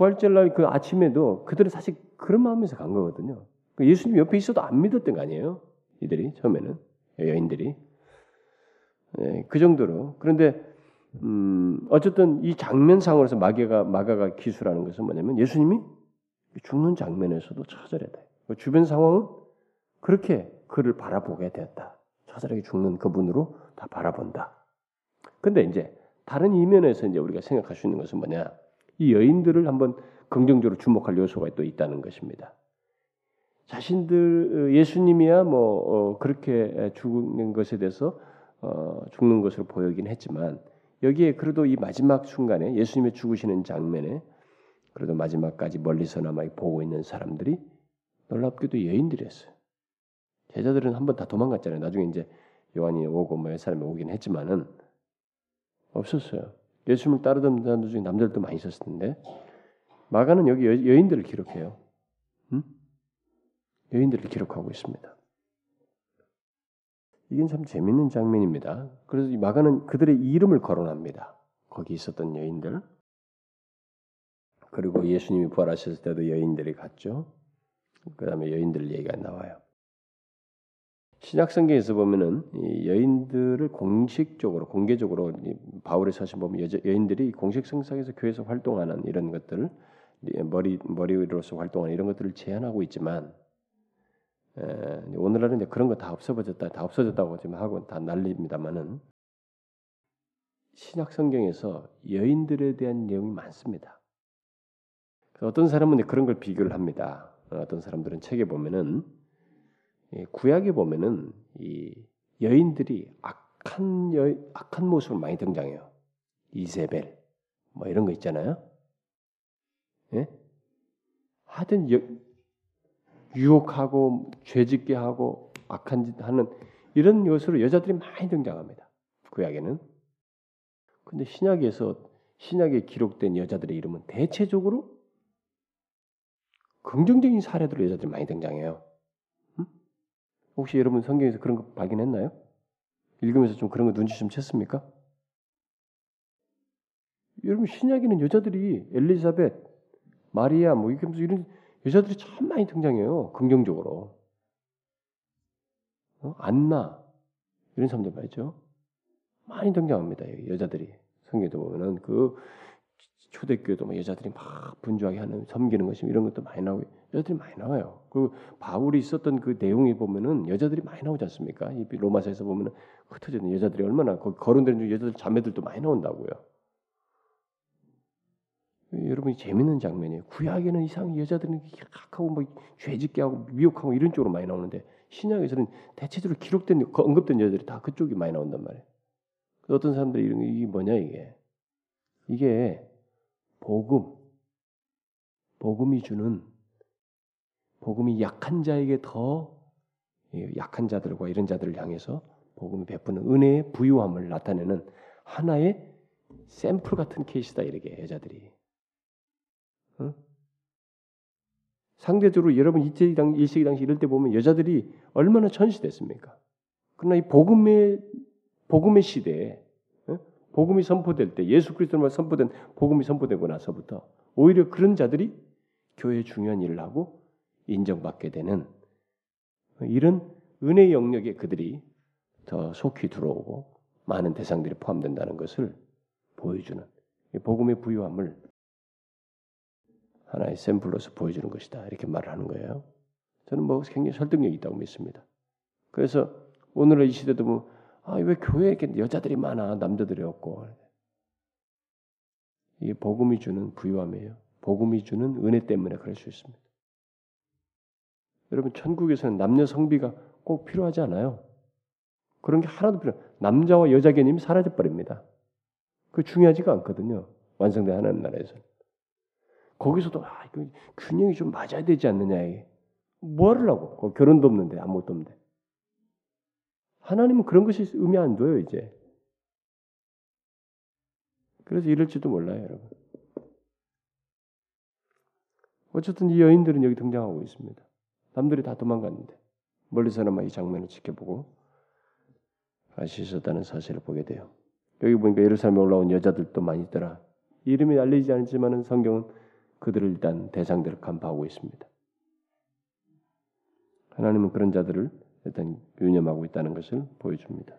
부활절 날 그 아침에도 그들은 사실 그런 마음에서 간 거거든요. 그러니까 예수님 옆에 있어도 안 믿었던 거 아니에요. 이들이 처음에는 여인들이 네, 그 정도로 그런데 음, 어쨌든 이 장면상으로서 마가가 마가가 기술하는 것은 뭐냐면 예수님이 죽는 장면에서도 처절해다. 그 주변 상황은 그렇게 그를 바라보게 되었다. 처절하게 죽는 그분으로 다 바라본다. 근데 이제 다른 이면에서 이제 우리가 생각할 수 있는 것은 뭐냐? 이 여인들을 한번 긍정적으로 주목할 요소가 또 있다는 것입니다. 자신들 어, 예수님이야 뭐 어, 그렇게 죽는 것에 대해서 어, 죽는 것으로 보이긴 했지만 여기에 그래도 이 마지막 순간에 예수님의 죽으시는 장면에 그래도 마지막까지 멀리서나마 보고 있는 사람들이 놀랍게도 여인들이었어요. 제자들은 한 번 다 도망갔잖아요. 나중에 이제 요한이 오고 뭐 사람이 오긴 했지만은 없었어요. 예수님을 따르던 사람들 중에 남자들도 많이 있었을 텐데 마가는 여기 여, 인들을 기록해요. 음? 여인들을 기록하고 있습니다. 이건 참 재밌는 장면입니다. 그래서 마가는 그들의 이름을 거론합니다. 거기 있었던 여인들. 그리고 예수님이 부활하셨을 때도 여인들이 갔죠. 그 다음에 여인들 얘기가 나와요. 신약 성경에서 보면은 여인들을 공식적으로 공개적으로 바울의 서신 보면 여자, 여인들이 공식 성상에서 교회에서 활동하는 이런 것들 머리 머리로서 활동하는 이런 것들을 제한하고 있지만 에, 오늘날은 이제 그런 거 다 없어졌다 다 없어졌다고 지금 하고 다 난립니다만은 신약 성경에서 여인들에 대한 내용이 많습니다. 어떤 사람은 그런 걸 비교를 합니다. 어떤 사람들은 책에 보면은 구약에 보면은 이 여인들이 악한 여, 악한 모습을 많이 등장해요. 이세벨 뭐 이런 거 있잖아요. 예? 하여튼 여, 유혹하고 죄짓게 하고 악한 짓 하는 이런 요소로 여자들이 많이 등장합니다. 구약에는. 근데 신약에서 신약에 기록된 여자들의 이름은 대체적으로 긍정적인 사례들로 여자들이 많이 등장해요. 음? 혹시 여러분 성경에서 그런 거 발견했나요? 읽으면서 좀 그런 거 눈치 좀 챘습니까? 여러분 신약에는 여자들이 엘리자벳, 마리아 뭐 이런 여자들이 참 많이 등장해요. 긍정적으로. 어? 안나 이런 사람들 말이죠. 많이 등장합니다. 여자들이 성경에도 보면은 그 초대교회도 뭐 여자들이 막 분주하게 하는 섬기는 것이 이런 것도 많이 나오고 여자들이 많이 나와요. 그리고 바울이 있었던 그 내용에 보면은 여자들이 많이 나오지 않습니까? 이 로마서에서 보면은 흩어져 있는 여자들이 얼마나 거론되는 중 여자들 자매들도 많이 나온다고요. 여러분이 재밌는 장면이에요. 구약에는 이상 여자들은 각하고 뭐 죄짓게 하고 미혹하고 이런 쪽으로 많이 나오는데 신약에서는 대체적으로 기록된 언급된 여자들이 다 그쪽이 많이 나온단 말이에요. 어떤 사람들이 이런 이게 뭐냐 이게 이게 복음 복음이 주는 복음이 약한 자에게 더 약한 자들과 이런 자들을 향해서 복음이 베푸는 은혜의 부유함을 나타내는 하나의 샘플 같은 케이스다 이렇게 여자들이 어? 상대적으로 여러분 이세기 당 1세기 당시 이럴 때 보면 여자들이 얼마나 천시됐습니까? 그러나 이 복음의 복음의 시대에 어? 복음이 선포될 때 예수 그리스도만 선포된 복음이 선포되고 나서부터 오히려 그런 자들이 교회에 중요한 일을 하고 인정받게 되는 이런 은혜 영역에 그들이 더 속히 들어오고 많은 대상들이 포함된다는 것을 보여주는 복음의 부유함을 하나의 샘플로서 보여주는 것이다. 이렇게 말을 하는 거예요. 저는 뭐 굉장히 설득력이 있다고 믿습니다. 그래서 오늘의 이 시대도 뭐, 아, 왜 교회에 여자들이 많아, 남자들이 없고. 이게 복음이 주는 부유함이에요. 복음이 주는 은혜 때문에 그럴 수 있습니다. 여러분, 천국에서는 남녀 성비가 꼭 필요하지 않아요. 그런 게 하나도 필요. 남자와 여자 개념이 사라져 버립니다. 그 중요하지가 않거든요. 완성된 하나님 나라에서. 거기서도 아, 이거 균형이 좀 맞아야 되지 않느냐 이게. 뭐 하려고? 결혼도 없는데 아무것도 없는데. 하나님은 그런 것이 의미 안 둬요 이제. 그래서 이럴지도 몰라요 여러분. 어쨌든 이 여인들은 여기 등장하고 있습니다. 남들이 다 도망갔는데 멀리서나마 이 장면을 지켜보고 있었다는 사실을 보게 돼요. 여기 보니까 예루살렘에 올라온 여자들도 많이 있더라. 이름이 알리지 않지만은 성경은 그들을 일단 대상들을 간파하고 있습니다. 하나님은 그런 자들을 일단 유념하고 있다는 것을 보여줍니다.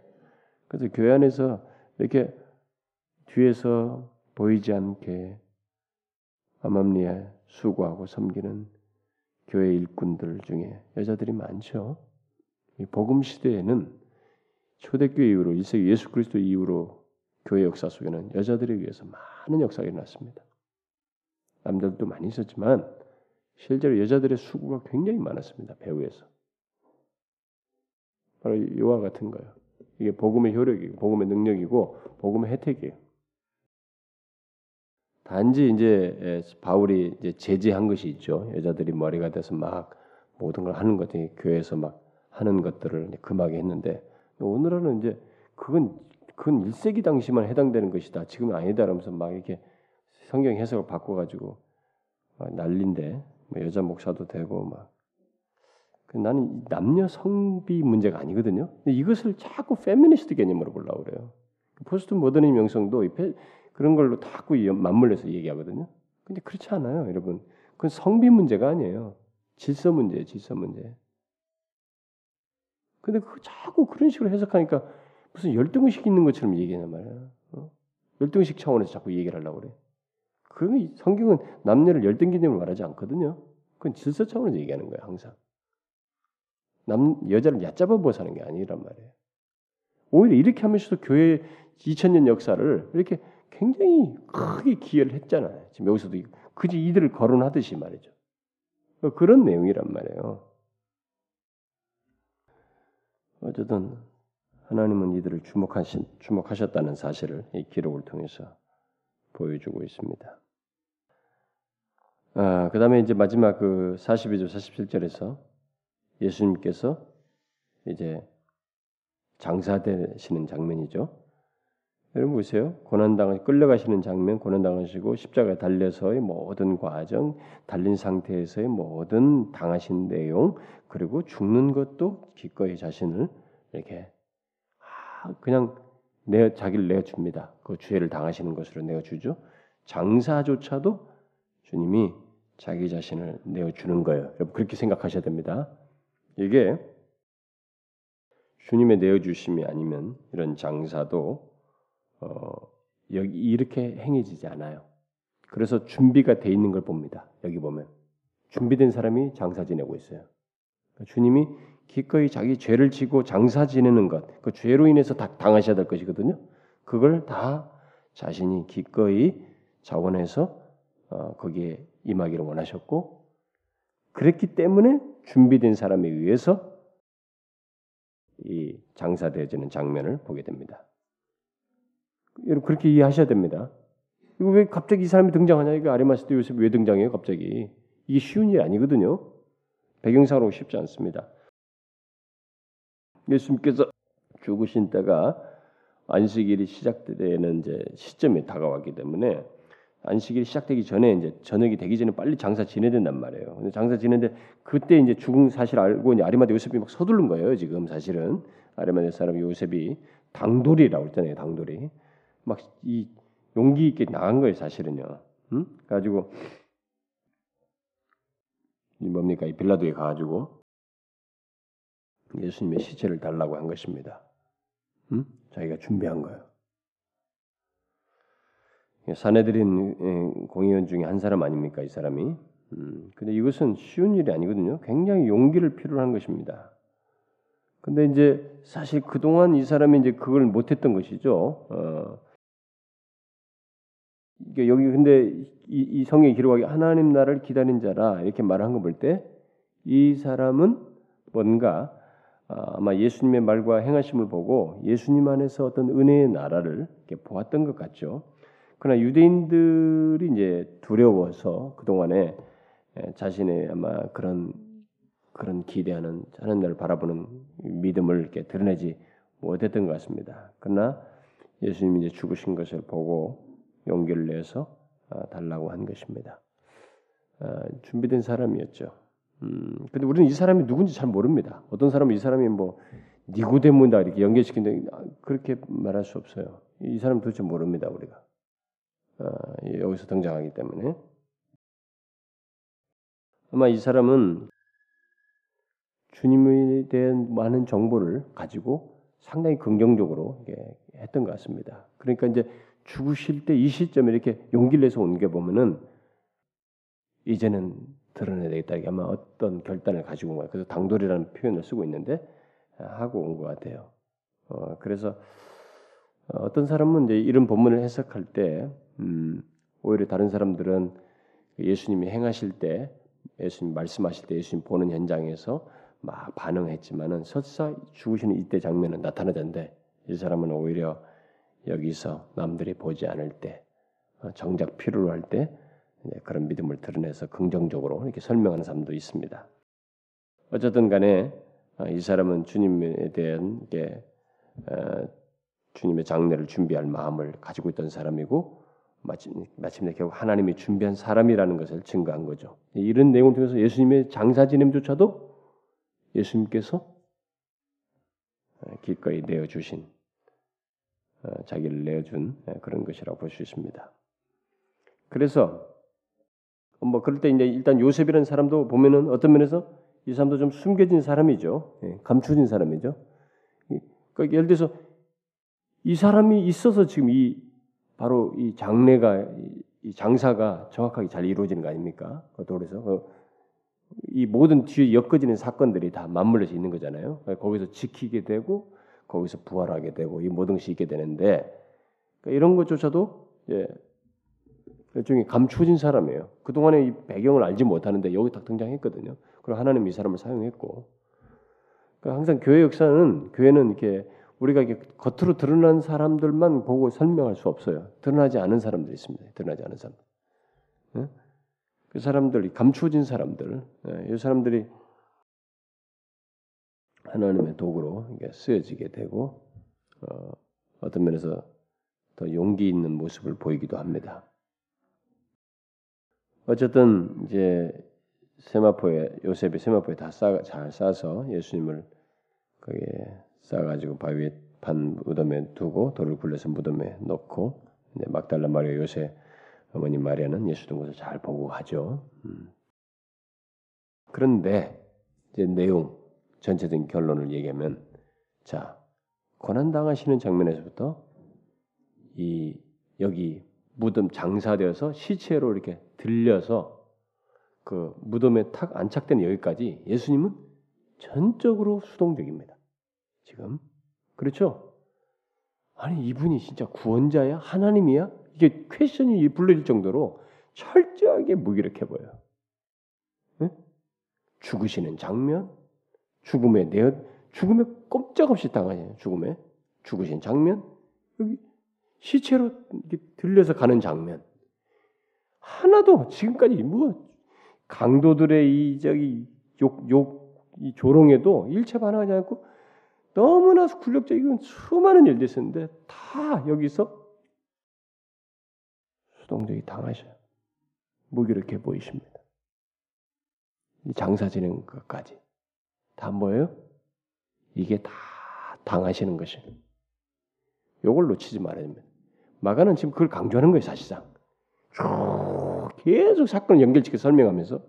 그래서 교회 안에서 이렇게 뒤에서 보이지 않게 암암리에 수고하고 섬기는 교회 일꾼들 중에 여자들이 많죠. 복음 시대에는 초대교회 이후로 1세기 예수 그리스도 이후로 교회 역사 속에는 여자들에 의해서 많은 역사가 일어났습니다. 남자들도 많이 있었지만 실제로 여자들의 수고가 굉장히 많았습니다. 배후에서. 바로 이와 같은 거예요. 이게 복음의 효력이고 복음의 능력이고 복음의 혜택이에요. 단지 이제 바울이 이제 제재한 것이 있죠. 여자들이 머리가 돼서 막 모든 걸 하는 것들이 교회에서 막 하는 것들을 금하게 했는데 오늘은 이제 그건 그건 1세기 당시만 해당되는 것이다. 지금은 아니다라면서 막 이렇게 성경 해석을 바꿔 가지고 난린데 뭐 여자 목사도 되고 막그 나는 남녀 성비 문제가 아니거든요. 이것을 자꾸 페미니스트 개념으로 보려고 그래요. 포스트 모더니즘 명성도 그런 걸로 자꾸 맞물려서 얘기하거든요. 근데 그렇지 않아요, 여러분. 그건 성비 문제가 아니에요. 질서 문제예요, 질서 문제. 근데 그 자꾸 그런 식으로 해석하니까 무슨 열등의식 있는 것처럼 얘기하는 말이야. 어? 열등의식 차원에서 자꾸 얘기를 하려고 그래. 그 성경은 남녀를 열등 개념을 말하지 않거든요. 그건 질서 차원에서 얘기하는 거예요, 항상. 남 여자를 얕잡아 보고 는게 아니란 말이에요. 오히려 이렇게 하면서도 교회 2000년 역사를 이렇게 굉장히 크게 기여를 했잖아요. 지금 여기서도 그지 이들을 거론하듯이 말이죠. 그런 내용이란 말이에요. 어쨌든 하나님은 이들을 주목하신, 주목하셨다는 사실을 이 기록을 통해서 보여주고 있습니다. 아, 그 다음에 이제 마지막 그 42절, 47절에서 예수님께서 이제 장사되시는 장면이죠. 여러분 보세요. 고난당하 끌려가시는 장면, 고난당하시고 십자가에 달려서의 모든 과정, 달린 상태에서의 모든 당하신 내용, 그리고 죽는 것도 기꺼이 자신을 이렇게 그냥 내 자기를 내어 줍니다. 그 죄를 당하시는 것으로 내어 주죠. 장사조차도 주님이 자기 자신을 내어 주는 거예요. 여러분 그렇게 생각하셔야 됩니다. 이게 주님의 내어 주심이 아니면 이런 장사도 어, 여기 이렇게 행해지지 않아요. 그래서 준비가 돼 있는 걸 봅니다. 여기 보면 준비된 사람이 장사 지내고 있어요. 그러니까 주님이 기꺼이 자기 죄를 지고 장사 지내는 것, 그 죄로 인해서 다 당하셔야 될 것이거든요. 그걸 다 자신이 기꺼이 자원해서 어, 거기에 임하기를 원하셨고, 그랬기 때문에 준비된 사람에 의해서 이 장사되어지는 장면을 보게 됩니다. 여러분 그렇게 이해하셔야 됩니다. 이거 왜 갑자기 이 사람이 등장하냐? 이거 아리마스 때 요셉 왜 등장해요? 갑자기 이게 쉬운 일이 아니거든요. 배경상으로 쉽지 않습니다. 예수님께서 죽으신 때가 안식일이 시작되는 이제 시점이 다가왔기 때문에 안식일이 시작되기 전에 이제 저녁이 되기 전에 빨리 장사 지내야 된단 말이에요. 근데 장사 지내는데 그때 이제 죽은 사실 알고 이제 아리마대 요셉이 막 서두른 거예요. 지금 사실은 아리마대 사람 요셉이 당돌이라고 했잖아요. 당돌이 막 이 용기 있게 나간 거예요. 사실은요. 응? 가지고 이 뭡니까 이 빌라도에 가가지고 예수님의 시체를 달라고 한 것입니다. 음? 자기가 준비한 거예요. 사내들인 공의원 중에 한 사람 아닙니까 이 사람이? 음, 근데 이것은 쉬운 일이 아니거든요. 굉장히 용기를 필요로 한 것입니다. 근데 이제 사실 그동안 이 사람이 이제 그걸 못했던 것이죠. 어, 여기 근데 이, 이 성경에 기록하기 하나님 나라를 기다린 자라 이렇게 말한 거 볼 때 이 사람은 뭔가 아, 아마 예수님의 말과 행하심을 보고 예수님 안에서 어떤 은혜의 나라를 보았던 것 같죠. 그러나 유대인들이 이제 두려워서 그 동안에 자신의 아마 그런 그런 기대하는 하나님을 바라보는 믿음을 이렇게 드러내지 못했던 것 같습니다. 그러나 예수님이 이제 죽으신 것을 보고 용기를 내서 아, 달라고 한 것입니다. 아, 준비된 사람이었죠. 음, 근데 우리는 이 사람이 누군지 잘 모릅니다. 어떤 사람은 이 사람이 뭐 니고데모다 이렇게 연결시키는데 아, 그렇게 말할 수 없어요. 이 사람 도대체 모릅니다 우리가 여기서 등장하기 때문에 아마 이 사람은 주님에 대한 많은 정보를 가지고 상당히 긍정적으로 했던 것 같습니다. 그러니까 이제 죽으실 때 이 시점에 이렇게 용기를 내서 온 게 보면은 이제는 드러내야 되겠다. 이게 아마 어떤 결단을 가지고 온 거예요. 그래서 당돌이라는 표현을 쓰고 있는데 하고 온 것 같아요. 어, 그래서 어떤 사람은 이제 이런 본문을 해석할 때 음, 오히려 다른 사람들은 예수님이 행하실 때 예수님 말씀하실 때 예수님 보는 현장에서 막 반응했지만은 설사 죽으시는 이때 장면은 나타나지 않는데 이 사람은 오히려 여기서 남들이 보지 않을 때 어, 정작 필요로 할 때 그런 믿음을 드러내서 긍정적으로 이렇게 설명하는 사람도 있습니다. 어쨌든 간에 어, 이 사람은 주님에 대한 게 어, 주님의 장례를 준비할 마음을 가지고 있던 사람이고 마침내 결국 하나님이 준비한 사람이라는 것을 증거한 거죠. 이런 내용을 통해서 예수님의 장사 지냄조차도 예수님께서 기꺼이 내어 주신 어, 자기를 내어준 예, 그런 것이라고 볼 수 있습니다. 그래서 뭐 그럴 때 이제 일단 요셉이라는 사람도 보면은 어떤 면에서 이 사람도 좀 숨겨진 사람이죠. 예, 감춰진 사람이죠. 그러니까 예를 들어서 이 사람이 있어서 지금 이 바로 이 장례가 이 장사가 정확하게 잘 이루어지는 거 아닙니까? 그래서 그이 모든 뒤에 엮어지는 사건들이 다 맞물려져 있는 거잖아요. 거기서 지키게 되고 거기서 부활하게 되고 이 모든 것이 있게 되는데 그러니까 이런 것조차도 예, 일종의 감추어진 사람이에요. 그 동안에 이 배경을 알지 못하는데 여기 딱 등장했거든요. 그리고 하나님 이 사람을 사용했고 그러니까 항상 교회 역사는 교회는 이렇게 우리가 겉으로 드러난 사람들만 보고 설명할 수 없어요. 드러나지 않은 사람들이 있습니다. 드러나지 않은 사람. 예? 그 사람들, 감추어진 사람들, 예, 이 사람들이 하나님의 도구로 쓰여지게 되고 어, 어떤 면에서 더 용기 있는 모습을 보이기도 합니다. 어쨌든 이제 세마포에 요셉이 세마포에 다잘 싸서 예수님을 거기에 싸가지고 바위에 반 무덤에 두고 돌을 굴려서 무덤에 넣고 막달라 마리아 요셉 어머니 마리아는 예수 등것을 잘 보고 하죠. 음. 그런데 이제 내용 전체적인 결론을 얘기하면 자 고난 당하시는 장면에서부터 이 여기 무덤 장사되어서 시체로 이렇게 들려서 그 무덤에 탁 안착된 여기까지 예수님은 전적으로 수동적입니다. 지금? 그렇죠? 아니 이분이 진짜 구원자야? 하나님이야? 이게 퀘션이 불릴 정도로 철저하게 무기력해 보여. 응? 죽으시는 장면, 죽음에 내어 죽음에 꼼짝없이 당하냐 죽음에. 죽으신 장면? 여기 시체로 들려서 가는 장면. 하나도 지금까지 뭐 강도들의 이 저기 욕욕 이 조롱에도 일체 반응하지 않고 너무나 굴욕적인 수많은 일들이 있었는데 다 여기서 수동적이 당하셔요. 무기력해 보이십니다. 장사 지는 것까지. 다 뭐예요? 이게 다 당하시는 것이에요. 요걸 놓치지 말아야 됩니다. 마가는 지금 그걸 강조하는 거예요, 사실상. 계속 사건을 연결시켜 설명하면서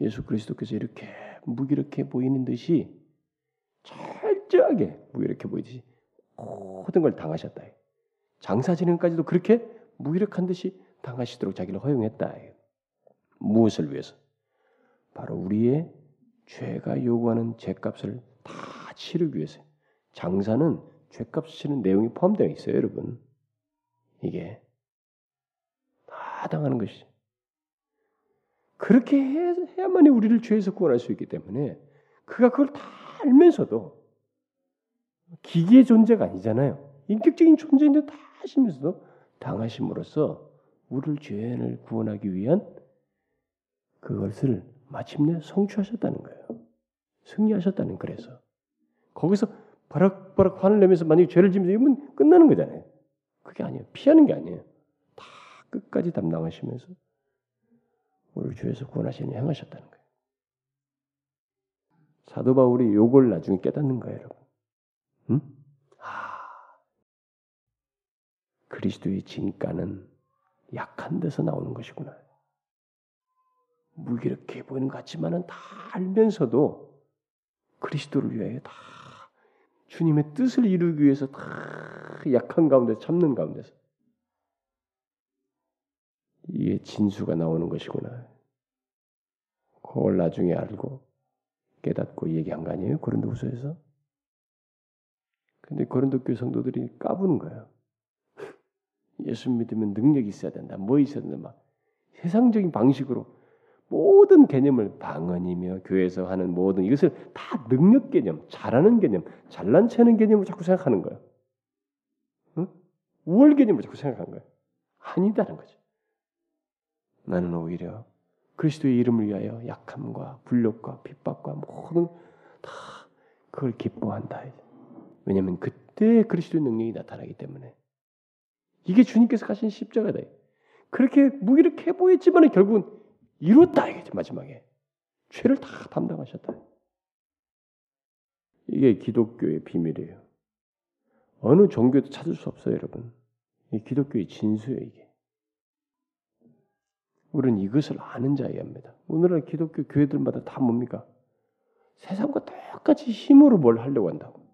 예수 그리스도께서 이렇게 무기력해 보이는 듯이 철저하게 무기력해 보이듯이 모든 걸 당하셨다. 장사 진행까지도 그렇게 무기력한 듯이 당하시도록 자기를 허용했다. 무엇을 위해서? 바로 우리의 죄가 요구하는 죄값을 다 치르기 위해서. 장사는 죄값 치는 내용이 포함되어 있어요, 여러분. 이게 다 당하는 것이죠. 그렇게 해야만이 우리를 죄에서 구원할 수 있기 때문에 그가 그걸 다 알면서도 기계의 존재가 아니잖아요. 인격적인 존재인데 다 하시면서도 당하심으로써 우리를 죄인을 구원하기 위한 그것을 마침내 성취하셨다는 거예요. 승리하셨다는 그래서 거기서 바락바락 화를 내면서 만약에 죄를 지면서 이러면 끝나는 거잖아요. 그게 아니에요. 피하는 게 아니에요. 다 끝까지 담당하시면서 우리를 죄에서 구원하시는 행하셨다는 거예요. 사도 바울이 요걸 나중에 깨닫는 거예요, 여러분. 응? 아, 그리스도의 진가는 약한 데서 나오는 것이구나. 무기력해 보이는 것 같지만은 다 알면서도 그리스도를 위하여 다 주님의 뜻을 이루기 위해서 다 약한 가운데 참는 가운데서 이게 진수가 나오는 것이구나. 그걸 나중에 알고 깨닫고 얘기한 거 아니에요? 고린도후서에서. 근데 고린도 교회 성도들이 까부는 거예요. 예수 믿으면 능력이 있어야 된다. 뭐 있어야 된다. 막 세상적인 방식으로 모든 개념을 방언이며 교회에서 하는 모든 이것을 다 능력 개념, 잘하는 개념, 잘난 체하는 개념으로 자꾸 생각하는 거예요. 응? 우월 개념으로 자꾸 생각하는 거예요. 아니다는 거죠. 나는 오히려 그리스도의 이름을 위하여 약함과 불력과 핍박과 모든 다 그걸 기뻐한다. 왜냐하면 그때 그리스도의 능력이 나타나기 때문에 이게 주님께서 가신 십자가다. 그렇게 무기력해 보였지만 결국은 이뤘다 이거죠 마지막에 죄를 다 담당하셨다. 이게 기독교의 비밀이에요. 어느 종교도 찾을 수 없어요, 여러분. 이 기독교의 진수예요, 이게. 우리는 이것을 아는 자여야 합니다. 오늘날 기독교 교회들마다 다 뭡니까? 세상과 똑같이 힘으로 뭘 하려고 한다고.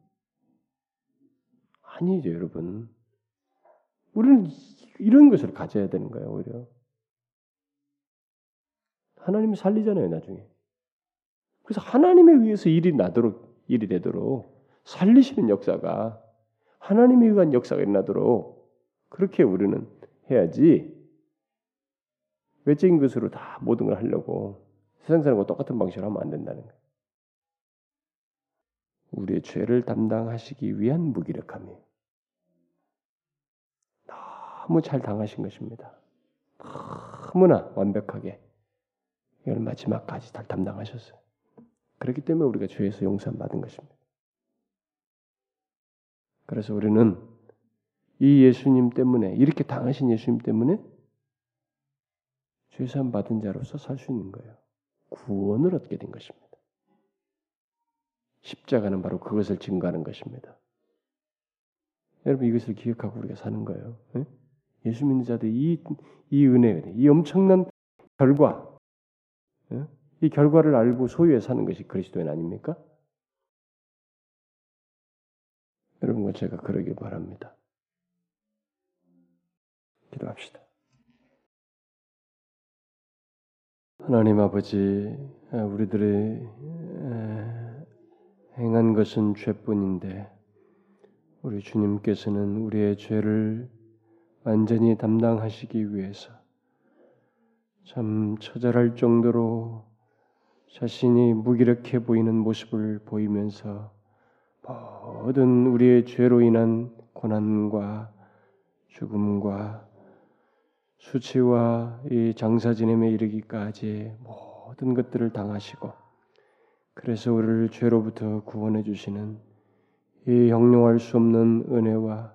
아니죠, 여러분. 우리는 이런 것을 가져야 되는 거예요, 오히려. 하나님이 살리잖아요, 나중에. 그래서 하나님에 의해서 일이 나도록 일이 되도록 살리시는 역사가 하나님에 의한 역사가 일어나도록 그렇게 우리는 해야지 외적인 것으로 다 모든 걸 하려고 세상 사람과 똑같은 방식으로 하면 안 된다는 거예요. 우리의 죄를 담당하시기 위한 무기력함이 너무 잘 당하신 것입니다. 너무나 완벽하게 이걸 마지막까지 다 담당하셨어요. 그렇기 때문에 우리가 죄에서 용서함 받은 것입니다. 그래서 우리는 이 예수님 때문에 이렇게 당하신 예수님 때문에 죄사함 받은 자로서 살 수 있는 거예요. 구원을 얻게 된 것입니다. 십자가는 바로 그것을 증거하는 것입니다. 여러분 이것을 기억하고 우리가 사는 거예요. 예? 예수 믿는 자들 이, 이 은혜, 이 엄청난 결과, 예? 이 결과를 알고 소유해 사는 것이 그리스도인 아닙니까? 여러분과 제가 그러길 바랍니다. 기도합시다. 하나님 아버지, 우리들의 행한 것은 죄뿐인데 우리 주님께서는 우리의 죄를 완전히 담당하시기 위해서 참 처절할 정도로 자신이 무기력해 보이는 모습을 보이면서 모든 우리의 죄로 인한 고난과 죽음과 수치와 이 장사 지냄에 이르기까지 모든 것들을 당하시고 그래서 우리를 죄로부터 구원해 주시는 이 형용할 수 없는 은혜와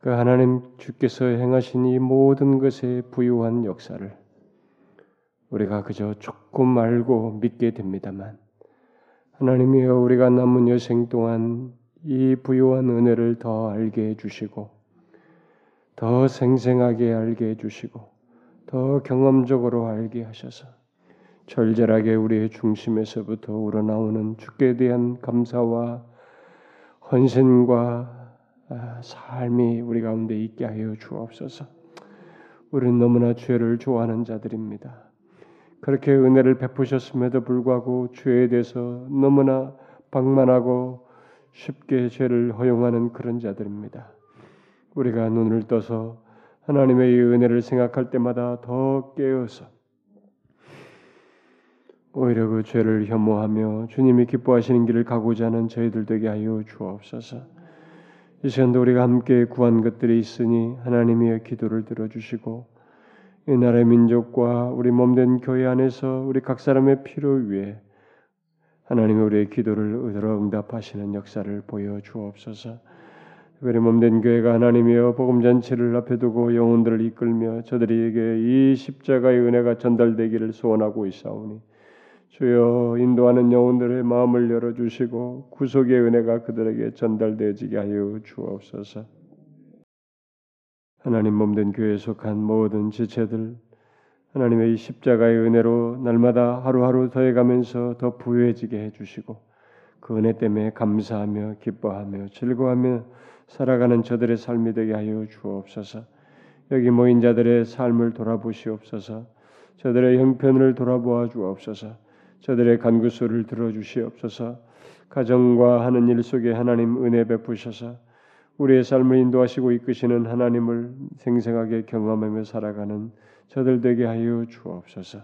그 하나님 주께서 행하신 이 모든 것에 부유한 역사를 우리가 그저 조금 알고 믿게 됩니다만 하나님이여 우리가 남은 여생 동안 이 부유한 은혜를 더 알게 해주시고 더 생생하게 알게 해주시고 더 경험적으로 알게 하셔서 절절하게 우리의 중심에서부터 우러나오는 주께 대한 감사와 헌신과 아, 삶이 우리 가운데 있게 하여 주옵소서. 우리는 너무나 죄를 좋아하는 자들입니다. 그렇게 은혜를 베푸셨음에도 불구하고 죄에 대해서 너무나 방만하고 쉽게 죄를 허용하는 그런 자들입니다. 우리가 눈을 떠서 하나님의 은혜를 생각할 때마다 더 깨어서 오히려 그 죄를 혐오하며 주님이 기뻐하시는 길을 가고자 하는 저희들 되게 하여 주옵소서. 이 시간도 우리가 함께 구한 것들이 있으니 하나님의 기도를 들어주시고 이 나라의 민족과 우리 몸된 교회 안에서 우리 각 사람의 필요 위해 하나님의 우리의 기도를 들어 응답하시는 역사를 보여 주옵소서. 특별히 몸된 교회가 하나님이여 복음 잔치를 앞에 두고 영혼들을 이끌며 저들에게 이 십자가의 은혜가 전달되기를 소원하고 있사오니 주여 인도하는 영혼들의 마음을 열어 주시고 구속의 은혜가 그들에게 전달되어지게 하여 주옵소서. 하나님 몸된 교회에 속한 모든 지체들 하나님의 이 십자가의 은혜로 날마다 하루하루 더해가면서 더 부유해지게 해주시고 그 은혜 때문에 감사하며 기뻐하며 즐거워하며 살아가는 저들의 삶이 되게 하여 주옵소서. 여기 모인 자들의 삶을 돌아보시옵소서. 저들의 형편을 돌아보아 주옵소서. 저들의 간구 소를 들어 주시옵소서. 가정과 하는 일 속에 하나님 은혜 베푸셔서 우리의 삶을 인도하시고 이끄시는 하나님을 생생하게 경험하며 살아가는 저들 되게 하여 주옵소서.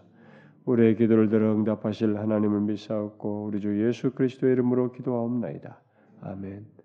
우리의 기도를 들어 응답하실 하나님을 믿사옵고 우리 주 예수 그리스도의 이름으로 기도하옵나이다. 아멘.